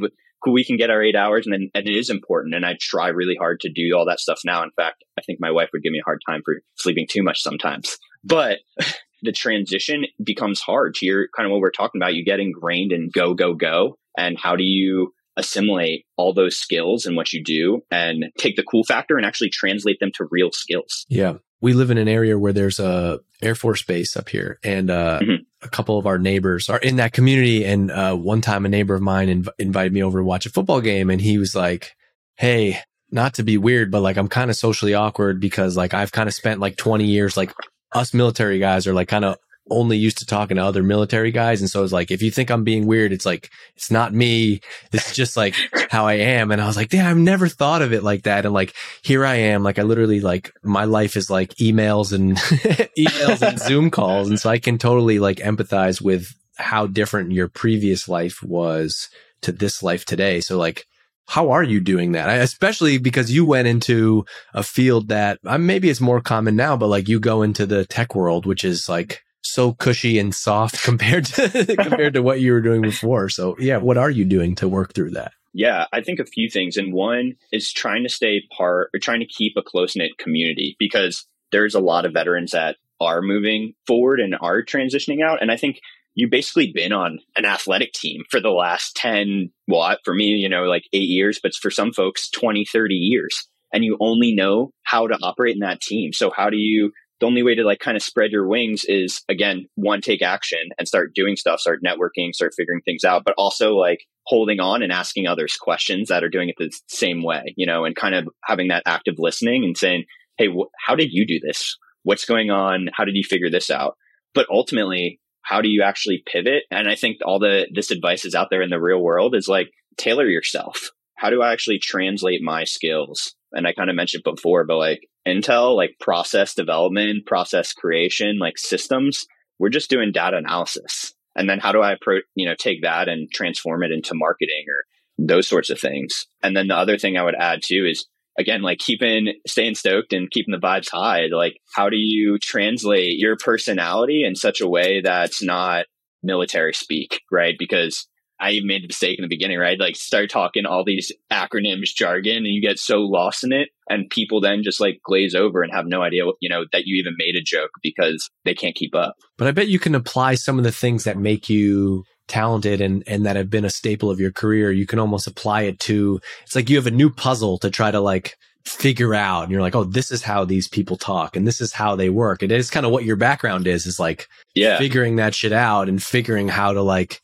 we can get our eight hours, and then and it is important. And I try really hard to do all that stuff now. In fact, I think my wife would give me a hard time for sleeping too much sometimes. But the transition becomes hard to your kind of what we're talking about. You get ingrained in go go go, and how do you assimilate all those skills and what you do and take the cool factor and actually translate them to real skills. Yeah we live in an area where there's a Air Force base up here, and uh, mm-hmm. a couple of our neighbors are in that community. And uh, one time, a neighbor of mine inv- invited me over to watch a football game, and he was like, "Hey, not to be weird, but like I'm kind of socially awkward because like I've kind of spent like 20 years like." Us military guys are like kind of only used to talking to other military guys. And so it's like, if you think I'm being weird, it's like, it's not me. It's just like how I am. And I was like, damn, I've never thought of it like that. And like, here I am. Like, I literally like, my life is like emails and emails and Zoom calls. And so I can totally like empathize with how different your previous life was to this life today. So like, how are you doing that? I, especially because you went into a field that uh, maybe it's more common now, but like you go into the tech world, which is like so cushy and soft compared to compared to what you were doing before. So yeah, what are you doing to work through that? Yeah, I think a few things. And one is trying to stay part or trying to keep a close knit community because there's a lot of veterans that are moving forward and are transitioning out. And I think you've basically been on an athletic team for the last 10, well, for me, you know, like eight years, but for some folks, 20, 30 years. And you only know how to operate in that team. So how do you the only way to like kind of spread your wings is again one take action and start doing stuff start networking start figuring things out but also like holding on and asking others questions that are doing it the same way you know and kind of having that active listening and saying hey wh- how did you do this what's going on how did you figure this out but ultimately how do you actually pivot and i think all the this advice is out there in the real world is like tailor yourself how do i actually translate my skills and i kind of mentioned before but like Intel, like process development, process creation, like systems, we're just doing data analysis. And then how do I pro- you know take that and transform it into marketing or those sorts of things? And then the other thing I would add too is again like keeping staying stoked and keeping the vibes high. Like how do you translate your personality in such a way that's not military speak, right? Because I even made the mistake in the beginning, right? Like start talking all these acronyms, jargon, and you get so lost in it. And people then just like glaze over and have no idea, what, you know, that you even made a joke because they can't keep up. But I bet you can apply some of the things that make you talented and, and that have been a staple of your career. You can almost apply it to, it's like you have a new puzzle to try to like figure out. And you're like, oh, this is how these people talk and this is how they work. It is kind of what your background is, is like Yeah. figuring that shit out and figuring how to like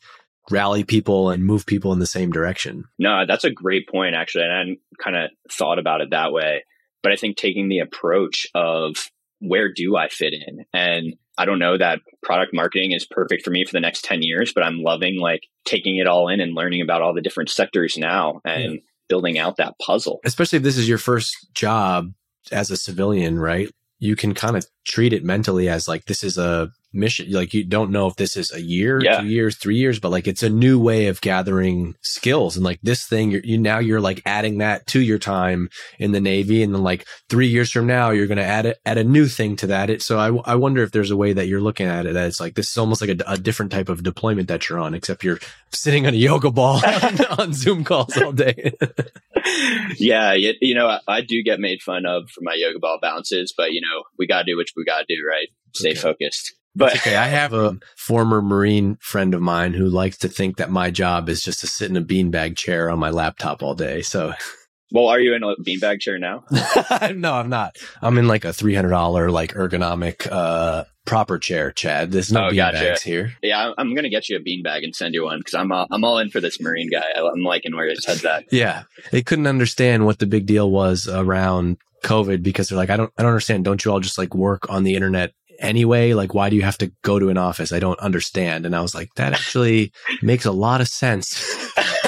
rally people and move people in the same direction. No, that's a great point, actually. And I hadn't kind of thought about it that way. But I think taking the approach of where do I fit in? And I don't know that product marketing is perfect for me for the next 10 years, but I'm loving like taking it all in and learning about all the different sectors now and Yeah. building out that puzzle. Especially if this is your first job as a civilian, right? You can kind of treat it mentally as like this is a mission. Like you don't know if this is a year, Yeah. two years, three years, but like it's a new way of gathering skills. And like this thing, you're, you now you're like adding that to your time in the Navy. And then like three years from now, you're going to add it, add a new thing to that. It, so I, I wonder if there's a way that you're looking at it that it's like this is almost like a, a different type of deployment that you're on, except you're sitting on a yoga ball on, on Zoom calls all day. yeah, you, you know, I, I do get made fun of for my yoga ball bounces, but you know, we got to do what we got to do, right? Stay Okay. focused. But okay, I have a former Marine friend of mine who likes to think that my job is just to sit in a beanbag chair on my laptop all day. So, well, are you in a beanbag chair now? no, I'm not. I'm in like a $300 like ergonomic, uh, proper chair, Chad. There's no Oh, beanbags gotcha. here. Yeah, I'm, gonna get you a beanbag and send you one because I'm all, I'm all in for this marine guy. I'm liking where his head's at. Yeah. They couldn't understand what the big deal was around COVID because they're like, I don't, I don't understand. Don't you all just like work on the internet anyway? Like, why do you have to go to an office? I don't understand. And I was like, that actually makes a lot of sense.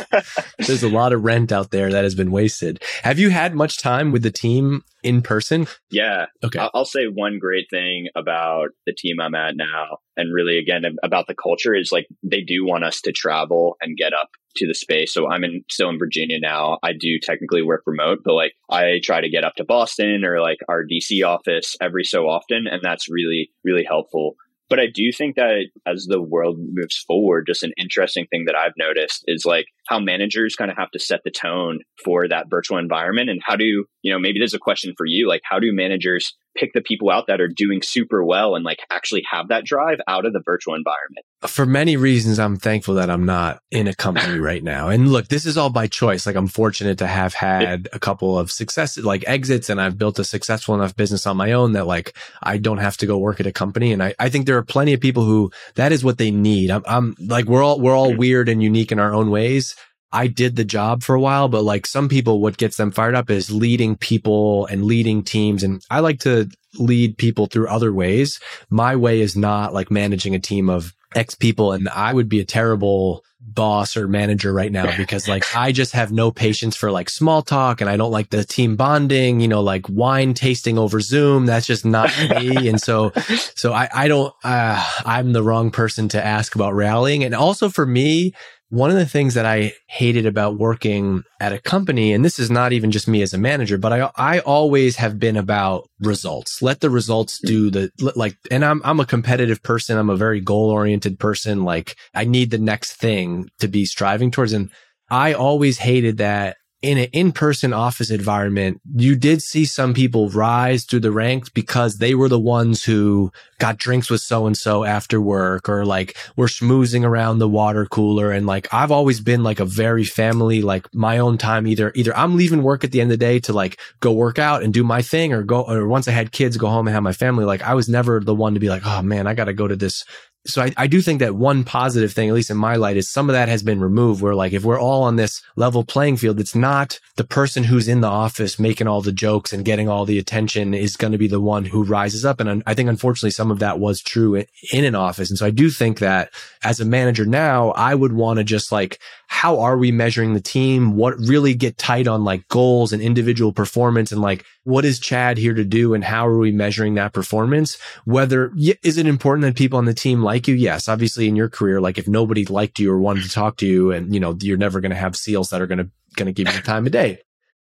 There's a lot of rent out there that has been wasted. Have you had much time with the team in person? Yeah, Okay. I'll, say one great thing about the team I'm at now, and really again about the culture is like they do want us to travel and get up to the space. So I'm in still in Virginia now. I do technically work remote, but like I try to get up to Boston or like our DC office every so often, and that's really really helpful. But I do think that as the world moves forward, just an interesting thing that I've noticed is like how managers kind of have to set the tone for that virtual environment. And how do, you know, maybe there's a question for you, like how do managers pick the people out that are doing super well and like actually have that drive out of the virtual environment? for many reasons, I'm thankful that I'm not in a company right now. And look, this is all by choice. Like I'm fortunate to have had a couple of successes, like exits, and I've built a successful enough business on my own that like I don't have to go work at a company. And I, I think there are plenty of people who that is what they need. I'm, I'm like, we're all, we're all hmm. weird and unique in our own ways. I did the job for a while, but like some people, what gets them fired up is leading people and leading teams. And I like to lead people through other ways. My way is not like managing a team of X people. And I would be a terrible boss or manager right now because like I just have no patience for like small talk and I don't like the team bonding, you know, like wine tasting over Zoom. That's just not me. And so, so I, I don't, uh, I'm the wrong person to ask about rallying. And also for me, one of the things that I hated about working at a company, and this is not even just me as a manager, but I, I always have been about results. Let the results do the, like, and I'm, I'm a competitive person. I'm a very goal oriented person. Like I need the next thing to be striving towards. And I always hated that in an in-person office environment, you did see some people rise through the ranks because they were the ones who got drinks with so and so after work or like were schmoozing around the water cooler. And like, I've always been like a very family, like my own time. Either, either I'm leaving work at the end of the day to like go work out and do my thing or go, or once I had kids, go home and have my family. Like I was never the one to be like, Oh man, I got to go to this so I, I do think that one positive thing, at least in my light, is some of that has been removed where like if we're all on this level playing field, it's not the person who's in the office making all the jokes and getting all the attention is going to be the one who rises up. And I think unfortunately some of that was true in, in an office. And so I do think that as a manager now, I would want to just like, how are we measuring the team? What really get tight on like goals and individual performance and like, what is Chad here to do? And how are we measuring that performance? Whether is it important that people on the team like you? Yes. Obviously in your career, like if nobody liked you or wanted to talk to you and, you know, you're never going to have seals that are going to, going to give you the time of day.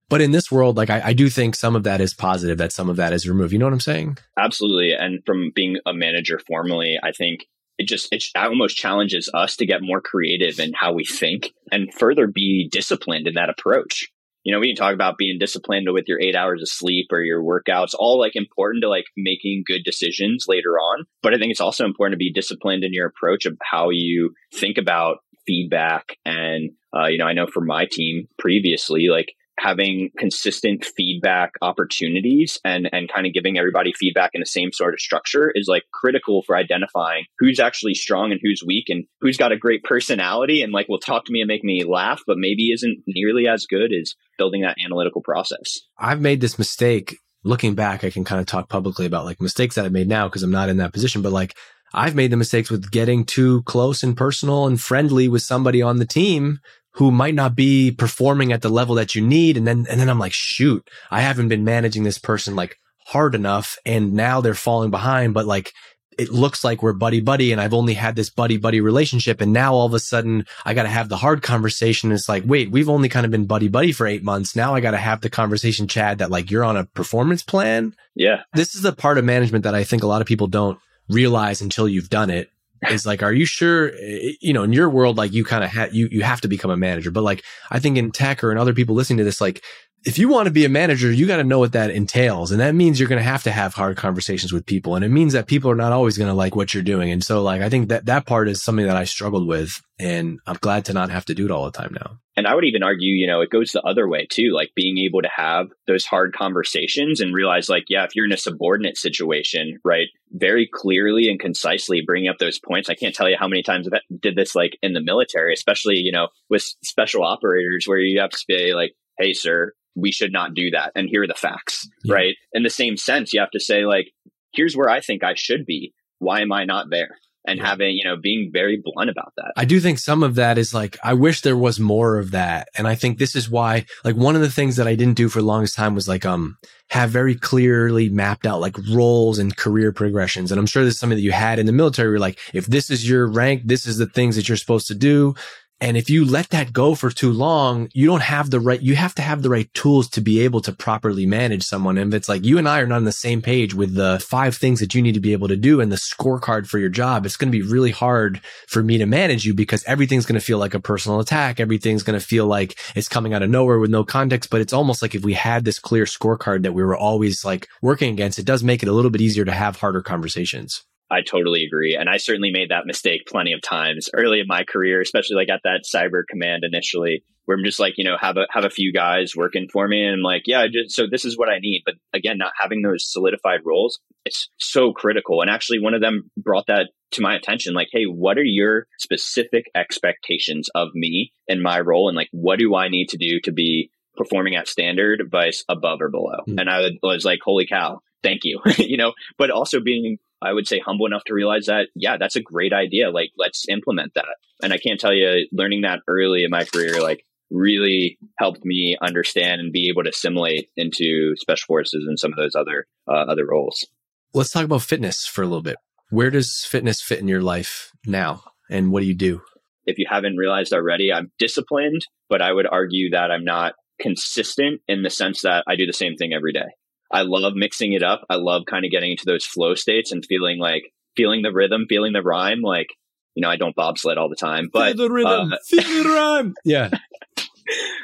But in this world, like I, I, do think some of that is positive, that some of that is removed. You know what I'm saying? Absolutely. And from being a manager formally, I think it just it almost challenges us to get more creative in how we think and further be disciplined in that approach you know, we can talk about being disciplined with your eight hours of sleep or your workouts, all like important to like making good decisions later on. But I think it's also important to be disciplined in your approach of how you think about feedback. And, uh, you know, I know for my team previously, like having consistent feedback opportunities and and kind of giving everybody feedback in the same sort of structure is like critical for identifying who's actually strong and who's weak and who's got a great personality and like will talk to me and make me laugh but maybe isn't nearly as good as building that analytical process. I've made this mistake looking back I can kind of talk publicly about like mistakes that I've made now because I'm not in that position but like I've made the mistakes with getting too close and personal and friendly with somebody on the team who might not be performing at the level that you need. And then, and then I'm like, shoot, I haven't been managing this person like hard enough. And now they're falling behind, but like, it looks like we're buddy buddy and I've only had this buddy buddy relationship. And now all of a sudden I got to have the hard conversation. It's like, wait, we've only kind of been buddy buddy for eight months. Now I got to have the conversation, Chad, that like you're on a performance plan. Yeah. This is the part of management that I think a lot of people don't realize until you've done it is like, are you sure? Eh, eh, you know, in your world, like you kind of have you you have to become a manager, but like I think in tech or in other people listening to this, like if you want to be a manager, you got to know what that entails. And that means you're going to have to have hard conversations with people. And it means that people are not always going to like what you're doing. And so like, I think that that part is something that I struggled with and I'm glad to not have to do it all the time now. And I would even argue, you know, it goes the other way too, like being able to have those hard conversations and realize like, yeah, if you're in a subordinate situation, right, very clearly and concisely bringing up those points. I can't tell you how many times I did this like in the military, especially, you know, with special operators where you have to say like, hey, sir, we should not do that. And here are the facts, yeah. right? In the same sense, you have to say, like, here's where I think I should be. Why am I not there? And yeah. having, you know, being very blunt about that. I do think some of that is like, I wish there was more of that. And I think this is why, like, one of the things that I didn't do for the longest time was like, um, have very clearly mapped out like roles and career progressions. And I'm sure this is something that you had in the military. Where like, if this is your rank, this is the things that you're supposed to do. And if you let that go for too long, you don't have the right, you have to have the right tools to be able to properly manage someone. And if it's like you and I are not on the same page with the five things that you need to be able to do and the scorecard for your job, it's going to be really hard for me to manage you because everything's going to feel like a personal attack. Everything's going to feel like it's coming out of nowhere with no context. But it's almost like if we had this clear scorecard that we were always like working against, it does make it a little bit easier to have harder conversations. I totally agree. And I certainly made that mistake plenty of times early in my career, especially like at that cyber command initially, where I'm just like, you know, have a have a few guys working for me and I'm like, yeah, just so this is what I need. But again, not having those solidified roles, it's so critical. And actually one of them brought that to my attention, like, hey, what are your specific expectations of me and my role? And like what do I need to do to be performing at standard vice above or below? Mm-hmm. And I was like, holy cow, thank you. you know, but also being I would say humble enough to realize that, yeah, that's a great idea. Like, let's implement that. And I can't tell you, learning that early in my career, like, really helped me understand and be able to assimilate into special forces and some of those other uh, other roles. Let's talk about fitness for a little bit. Where does fitness fit in your life now, and what do you do? If you haven't realized already, I'm disciplined, but I would argue that I'm not consistent in the sense that I do the same thing every day. I love mixing it up. I love kind of getting into those flow states and feeling like feeling the rhythm, feeling the rhyme. Like, you know, I don't bobsled all the time, but feel the rhythm, uh, feel the rhyme. Yeah.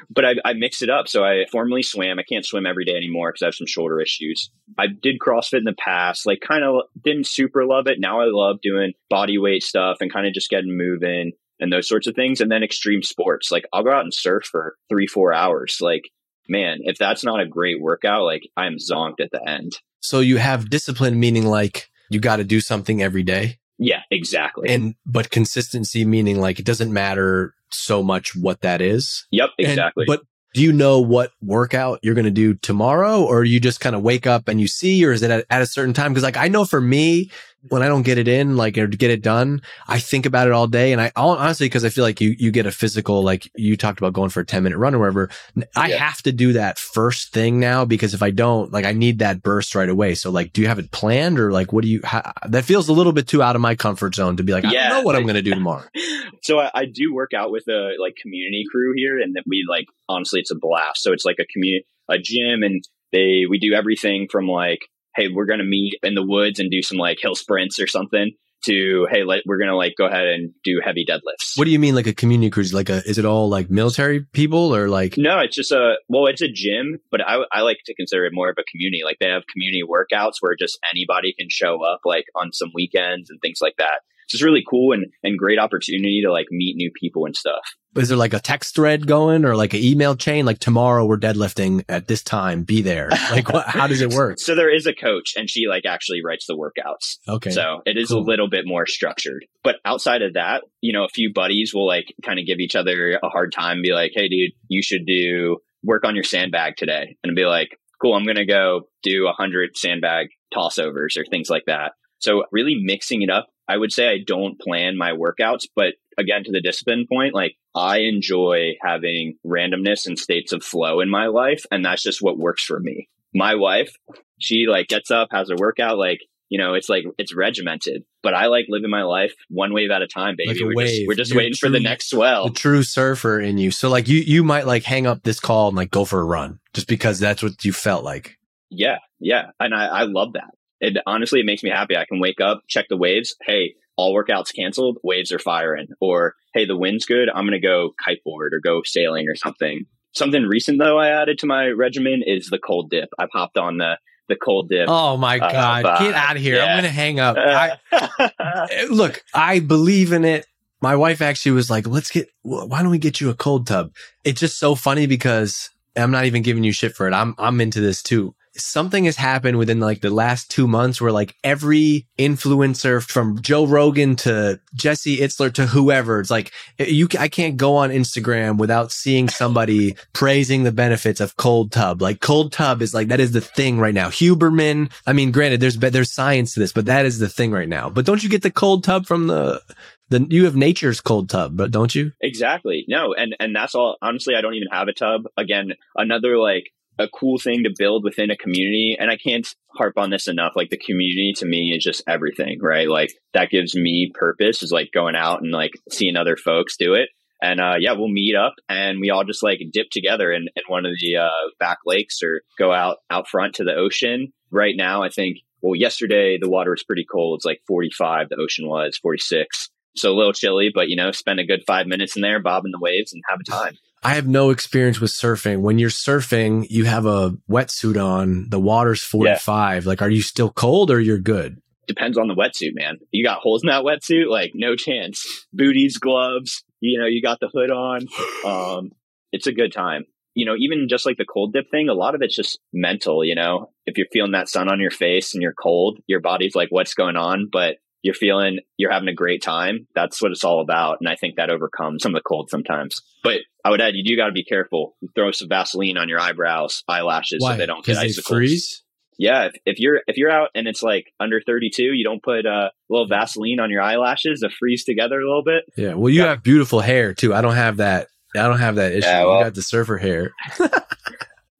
but I, I mix it up. So I formerly swam. I can't swim every day anymore because I have some shoulder issues. I did CrossFit in the past, like kind of didn't super love it. Now I love doing body weight stuff and kind of just getting moving and those sorts of things. And then extreme sports. Like I'll go out and surf for three, four hours. Like, man, if that's not a great workout, like I'm zonked at the end. So you have discipline, meaning like you got to do something every day. Yeah, exactly. And, but consistency, meaning like it doesn't matter so much what that is. yep, And- exactly. but do you know what workout you're going to do tomorrow or you just kind of wake up and you see, or is it at, at a certain time? Cause like I know for me, when I don't get it in, like, or get it done, I think about it all day. And I honestly, cause I feel like you, you get a physical, like you talked about going for a 10 minute run or whatever. I Yeah. have to do that first thing now because if I don't, like, I need that burst right away. So like, do you have it planned or like, what do you, how, that feels a little bit too out of my comfort zone to be like, I Yeah. don't know what I'm going to do tomorrow. so I, I do work out with a like community crew here, and that we like honestly, it's a blast. So it's like a community, a gym, and they we do everything from like, hey, we're gonna meet in the woods and do some like hill sprints or something, to hey, let, we're gonna like go ahead and do heavy deadlifts. What do you mean like a community cruise? Like a, is it all like military people or like, No, it's just a well, it's a gym, but I, I like to consider it more of a community. Like they have community workouts where just anybody can show up, like on some weekends and things like that. It's just really cool and and great opportunity to like meet new people and stuff. Is there like a text thread going or like an email chain? Like tomorrow we're deadlifting at this time, be there. Like what, how does it work? So there is a coach, and she like actually writes the workouts. Okay. So it is Cool. a little bit more structured. But outside of that, you know, a few buddies will like kind of give each other a hard time, be like, "Hey, dude, you should do work on your sandbag today," and be like, "Cool, I'm gonna go do a hundred sandbag toss overs or things like that." So really mixing it up. I would say I don't plan my workouts, but again, to the discipline point, like I enjoy having randomness and states of flow in my life, and that's just what works for me. My wife, she like gets up, has her workout, like you know, it's like it's regimented. But I like living my life one wave at a time, baby. Like a we're just we're just You're waiting for the next swell. the true surfer in you. So like you, you might like hang up this call and like go for a run just because that's what you felt like. Yeah, yeah, and I, I love that. It honestly, it makes me happy. I can wake up, check the waves. Hey, all workouts canceled. Waves are firing. Or hey, the wind's good. I'm gonna go kiteboard or go sailing or something. Something recent though I added to my regimen is the cold dip. I popped on the the cold dip. Oh my Uh, God. Get out of here. I'm going to hang up. I, Eh, look, I believe in it. My wife actually was like, let's get, why don't we get you a cold tub? It's just so funny because I'm not even giving you shit for it. I'm, I'm into this too. Something has happened within like the last two months where like every influencer from Joe Rogan to Jesse Itzler to whoever, it's like eh, you, I can't go on Instagram without seeing somebody praising the benefits of cold tub. Like cold tub is like, that is the thing right now. Huberman. I mean, granted, there's, there's science to this, but that is the thing right now. But don't you get the cold tub from the, the, you have nature's cold tub, but don't you? Exactly. No, and and that's all. Honestly, I don't even have a tub. Again, another like a cool thing to build within a community. And I can't harp on this enough. Like the community to me is just everything, right? Like that gives me purpose is like going out and like seeing other folks do it. And uh, yeah, we'll meet up and we all just like dip together in, in one of the uh, back lakes or go out out front to the ocean. Right now, I think. Well, yesterday the water was pretty cold. It's like 45. The ocean was 46. So a little chilly, but you know, spend a good five minutes in there, bobbing the waves, and have a time. I have no experience with surfing. When you're surfing, you have a wetsuit on. The water's 45. Like, are you still cold or you're good? Depends on the wetsuit, man. You got holes in that wetsuit, like no chance. Booties, gloves, you know, you got the hood on. Um, it's a good time. You know, even just like the cold dip thing, a lot of it's just mental, you know. If you're feeling that sun on your face and you're cold, your body's like, what's going on? But you're feeling you're having a great time. That's what it's all about. And I think that overcomes some of the cold sometimes. But I would add, you do got to be careful. Throw some Vaseline on your eyebrows, eyelashes, so they don't get icicles. freeze? Yeah, if, if you're if you're out and it's like under 32, you don't put uh, a little Vaseline on your eyelashes to freeze together a little bit. Yeah. Well, you Yeah. have beautiful hair too. I don't have that. I don't have that issue. Yeah, well- you got the surfer hair.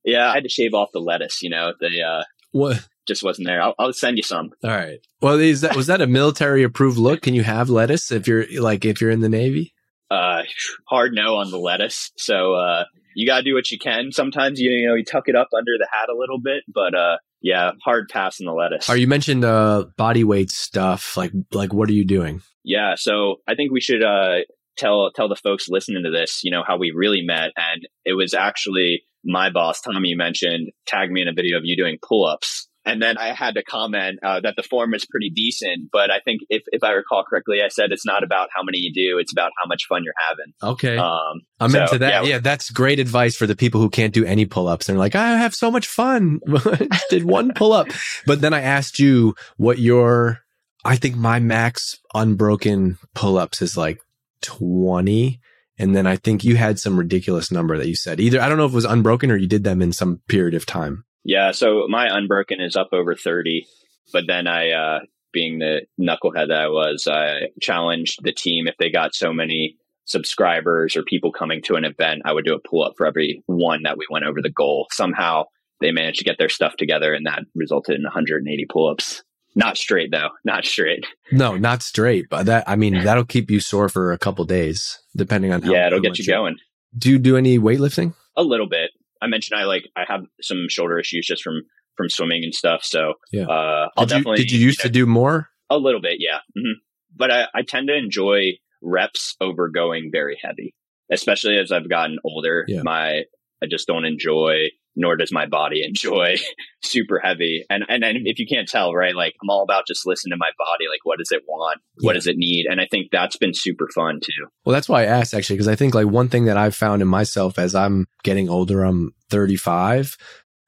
Yeah, I had to shave off the lettuce. You know, the uh, What? Just wasn't there. I'll, I'll send you some. All right. Well, is that was that a military approved look? Can you have lettuce if you're like if you're in the Navy? Uh, hard no on the lettuce. So uh, you got to do what you can. Sometimes you you know you tuck it up under the hat a little bit, but uh, yeah, hard pass on the lettuce. Are you mentioned uh body weight stuff? Like like what are you doing? Yeah, so I think we should uh, tell tell the folks listening to this, you know, how we really met. And it was actually my boss, Tommy, you mentioned, tagged me in a video of you doing pull ups. And then I had to comment uh, that the form is pretty decent. But I think if, if I recall correctly, I said it's not about how many you do, it's about how much fun you're having. Okay. Um, I'm so, into that. yeah. Yeah, that's great advice for the people who can't do any pull ups. They're like, I have so much fun. Did one pull up. But then I asked you what your, I think my max unbroken pull ups is like 20. And then I think you had some ridiculous number that you said. Either I don't know if it was unbroken or you did them in some period of time. Yeah, so my unbroken is up over 30, but then I uh being the knucklehead that I was, I challenged the team if they got so many subscribers or people coming to an event, I would do a pull up for every one that we went over the goal. Somehow they managed to get their stuff together and that resulted in 180 pull ups. Not straight though, not straight. No, not straight, but that, I mean, that'll keep you sore for a couple days, depending on how yeah, it'll how get you going. Do you do any weightlifting? A little bit. I mentioned I like I have some shoulder issues just from from swimming and stuff. So Yeah. uh, I'll Did you, definitely did you used know, to do more? a little bit, yeah. hmm But I, I tend to enjoy reps over going very heavy, especially as I've gotten older. Yeah. My I just don't enjoy, nor does my body enjoy super heavy. And and and if you can't tell, right? Like I'm all about just listening to my body. Like what does it want? What Yeah. does it need? And I think that's been super fun too. Well, that's why I asked actually, because I think like one thing that I've found in myself as I'm getting older, I'm 35.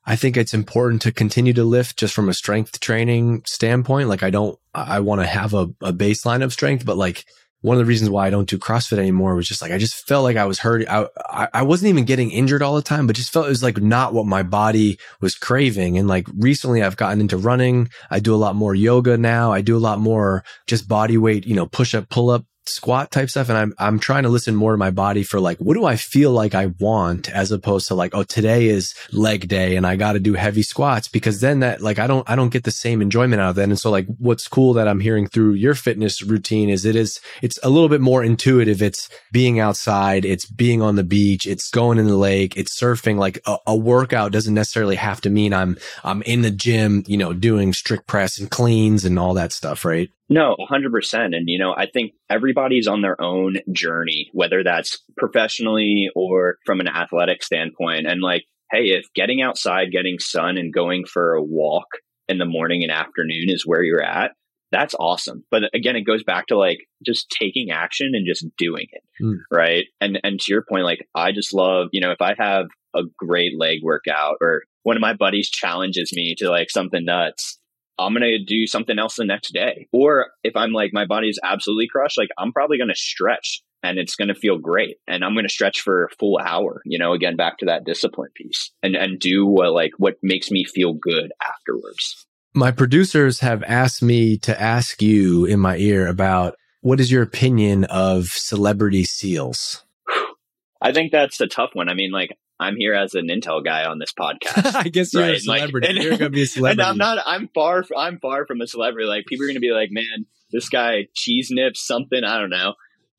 I think it's important to continue to lift just from a strength training standpoint. Like I don't, I want to have a, a baseline of strength, but like one of the reasons why I don't do CrossFit anymore was just like, I just felt like I was hurt. I, I, I wasn't even getting injured all the time, but just felt it was like not what my body was craving. And like recently I've gotten into running. I do a lot more yoga now. I do a lot more just body weight, you know, push up, pull up, squat type stuff and I'm I'm trying to listen more to my body for like what do I feel like I want as opposed to like oh today is leg day and I got to do heavy squats because then that like I don't I don't get the same enjoyment out of that. And so like what's cool that I'm hearing through your fitness routine is it is it's a little bit more intuitive. It's being outside it's being on the beach it's going in the lake it's surfing. Like a, a workout doesn't necessarily have to mean I'm I'm in the gym you know doing strict press and cleans and all that stuff right No, 100%. And, you know, I think everybody's on their own journey, whether that's professionally or from an athletic standpoint. And, like, hey, if getting outside, getting sun, and going for a walk in the morning and afternoon is where you're at, that's awesome. But again, it goes back to like just taking action and just doing it. Mm. Right. And, and to your point, like, I just love, you know, if I have a great leg workout or one of my buddies challenges me to like something nuts, I'm going to do something else the next day. Or if I'm like, my body's absolutely crushed, like I'm probably going to stretch and it's going to feel great. And I'm going to stretch for a full hour, you know, again, back to that discipline piece and, and do what, like, what makes me feel good afterwards. My producers have asked me to ask you in my ear about what is your opinion of celebrity seals? I think that's a tough one. I mean, like, I'm here as an Intel guy on this podcast. I guess you're a Right, like- and- you're going to be a celebrity. And I'm not. I'm far. I'm far from a celebrity. Like people are going to be like, man, this guy cheese nips something. I don't know.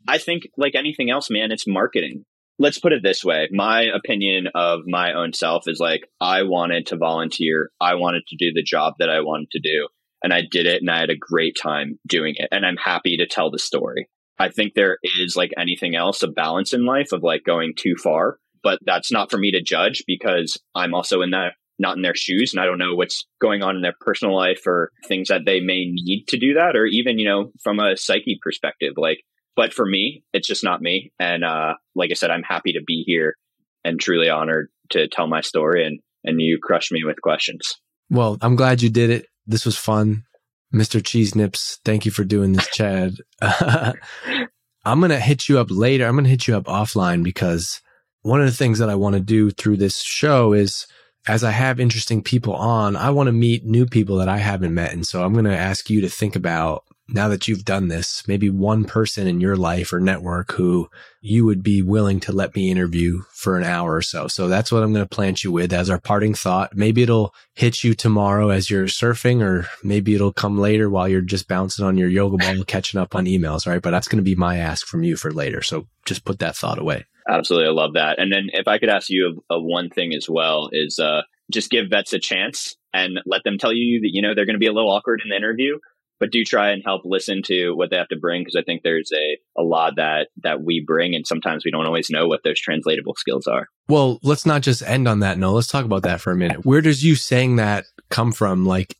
I think like anything else, man, it's marketing. Let's put it this way. My opinion of my own self is like I wanted to volunteer. I wanted to do the job that I wanted to do, and I did it, and I had a great time doing it, and I'm happy to tell the story. I think there is like anything else a balance in life of like going too far, but that's not for me to judge because I'm also in that not in their shoes and I don't know what's going on in their personal life or things that they may need to do that or even, you know, from a psyche perspective. Like, but for me, it's just not me. And uh like I said, I'm happy to be here and truly honored to tell my story and and you crushed me with questions. well, I'm glad you did it. This was fun. Mr. Cheese Nips, thank you for doing this, Chad. I'm going to hit you up later. I'm going to hit you up offline because one of the things that I want to do through this show is as I have interesting people on, I want to meet new people that I haven't met. And so I'm going to ask you to think about now that you've done this, maybe one person in your life or network who you would be willing to let me interview for an hour or so. So that's what I'm going to plant you with as our parting thought. Maybe it'll hit you tomorrow as you're surfing, or maybe it'll come later while you're just bouncing on your yoga ball, catching up on emails. Right. But that's going to be my ask from you for later. So just put that thought away. Absolutely. I love that. And then if I could ask you a one thing as well is uh just give vets a chance and let them tell you that, you know, they're going to be a little awkward in the interview, but do try and help listen to what they have to bring because I think there's a, a lot that that we bring and sometimes we don't always know what those translatable skills are. Well, let's not just end on that No, Let's talk about that for a minute. Where does you saying that come from? Like,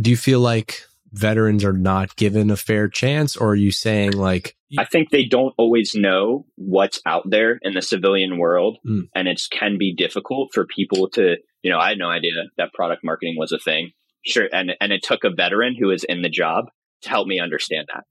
do you feel like veterans are not given a fair chance, or are you saying like? I think they don't always know what's out there in the civilian world, Mm. and it can be difficult for people to. You know, I had no idea that product marketing was a thing. Sure, and and it took a veteran who was in the job to help me understand that.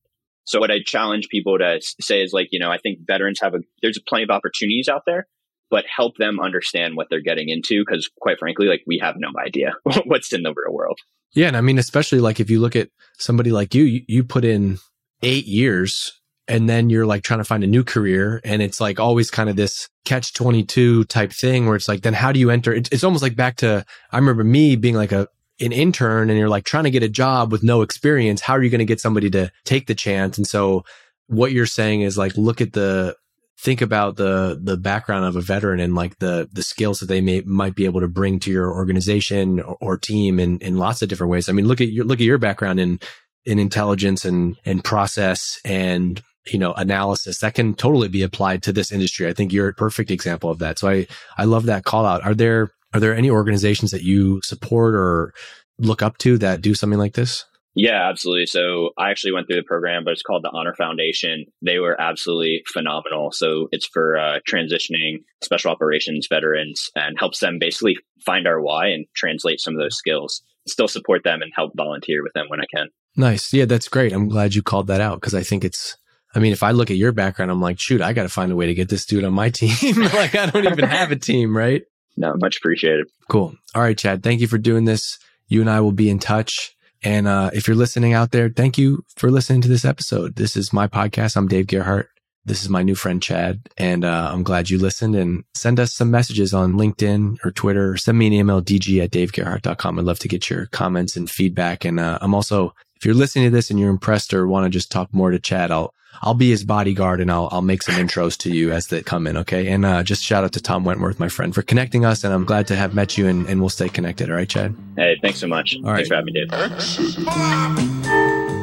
So what I challenge people to say is like, you know, I think veterans have a there's plenty of opportunities out there, but help them understand what they're getting into because quite frankly, like we have no idea what's in the real world. Yeah, and I mean, especially like if you look at somebody like you, you, you put in eight years and then you're like trying to find a new career and it's like always kind of this catch 22 type thing where it's like then how do you enter? It's, it's almost like back to i remember me being like a an intern and you're like trying to get a job with no experience. How are you going to get somebody to take the chance? And so what you're saying is like look at the think about the the background of a veteran and like the the skills that they may might be able to bring to your organization or, or team in in lots of different ways. I mean look at your look at your background in in intelligence and and process and you know analysis that can totally be applied to this industry i think you're a perfect example of that so i i love that call out are there are there any organizations that you support or look up to that do something like this Yeah, absolutely. So I actually went through the program, but it's called the Honor Foundation. They were absolutely phenomenal. So it's for uh, transitioning special operations veterans and helps them basically find our why and translate some of those skills. Still support them and help volunteer with them when I can. Nice. Yeah, that's great. I'm glad you called that out because I think it's, I mean, if I look at your background, I'm like, shoot, I got to find a way to get this dude on my team. like, I don't even have a team, right? No, much appreciated. Cool. All right, Chad. Thank you for doing this. You and I will be in touch. And uh, if you're listening out there, thank you for listening to this episode. This is my podcast. I'm Dave Gerhardt. This is my new friend, Chad. And uh, I'm glad you listened and send us some messages on LinkedIn or Twitter. Or send me an email, dg at davegerhardt.com. I'd love to get your comments and feedback. And uh, I'm also, if you're listening to this and you're impressed or want to just talk more to Chad, I'll I'll be his bodyguard and I'll I'll make some intros to you as they come in, okay? And uh, just shout out to Tom Wentworth, my friend, for connecting us. And I'm glad to have met you and, and we'll stay connected. All right, Chad? Hey, thanks so much. All right. Thanks for having me, Dave.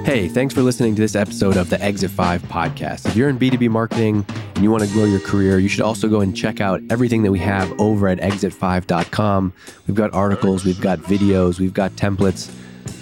Hey, thanks for listening to this episode of the Exit 5 podcast. If you're in B2B marketing and you want to grow your career, you should also go and check out everything that we have over at exit5.com. We've got articles, we've got videos, we've got templates.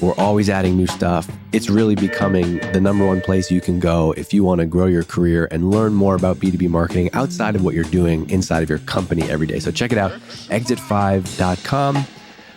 We're always adding new stuff. It's really becoming the number one place you can go if you want to grow your career and learn more about B2B marketing outside of what you're doing inside of your company every day. So check it out, exit5.com.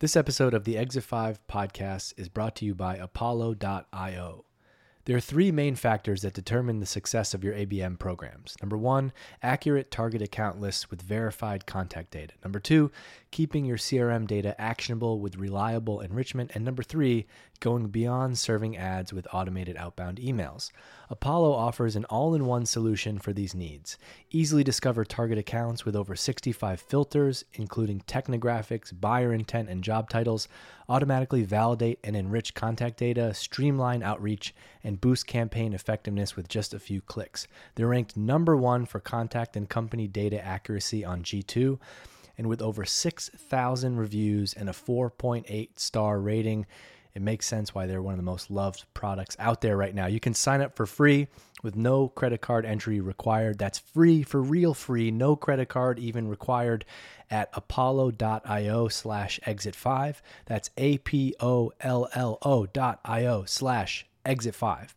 This episode of the Exit 5 podcast is brought to you by Apollo.io. There are three main factors that determine the success of your ABM programs. Number one, accurate target account lists with verified contact data. Number two, keeping your CRM data actionable with reliable enrichment. And number three, going beyond serving ads with automated outbound emails. Apollo offers an all in one solution for these needs. Easily discover target accounts with over 65 filters, including technographics, buyer intent, and job titles. Automatically validate and enrich contact data, streamline outreach, and boost campaign effectiveness with just a few clicks. They're ranked number one for contact and company data accuracy on G2. And with over 6,000 reviews and a 4.8 star rating, it makes sense why they're one of the most loved products out there right now. You can sign up for free with no credit card entry required. That's free for real free, no credit card even required at apollo.io slash exit five. That's A P O L L O dot I O slash exit five.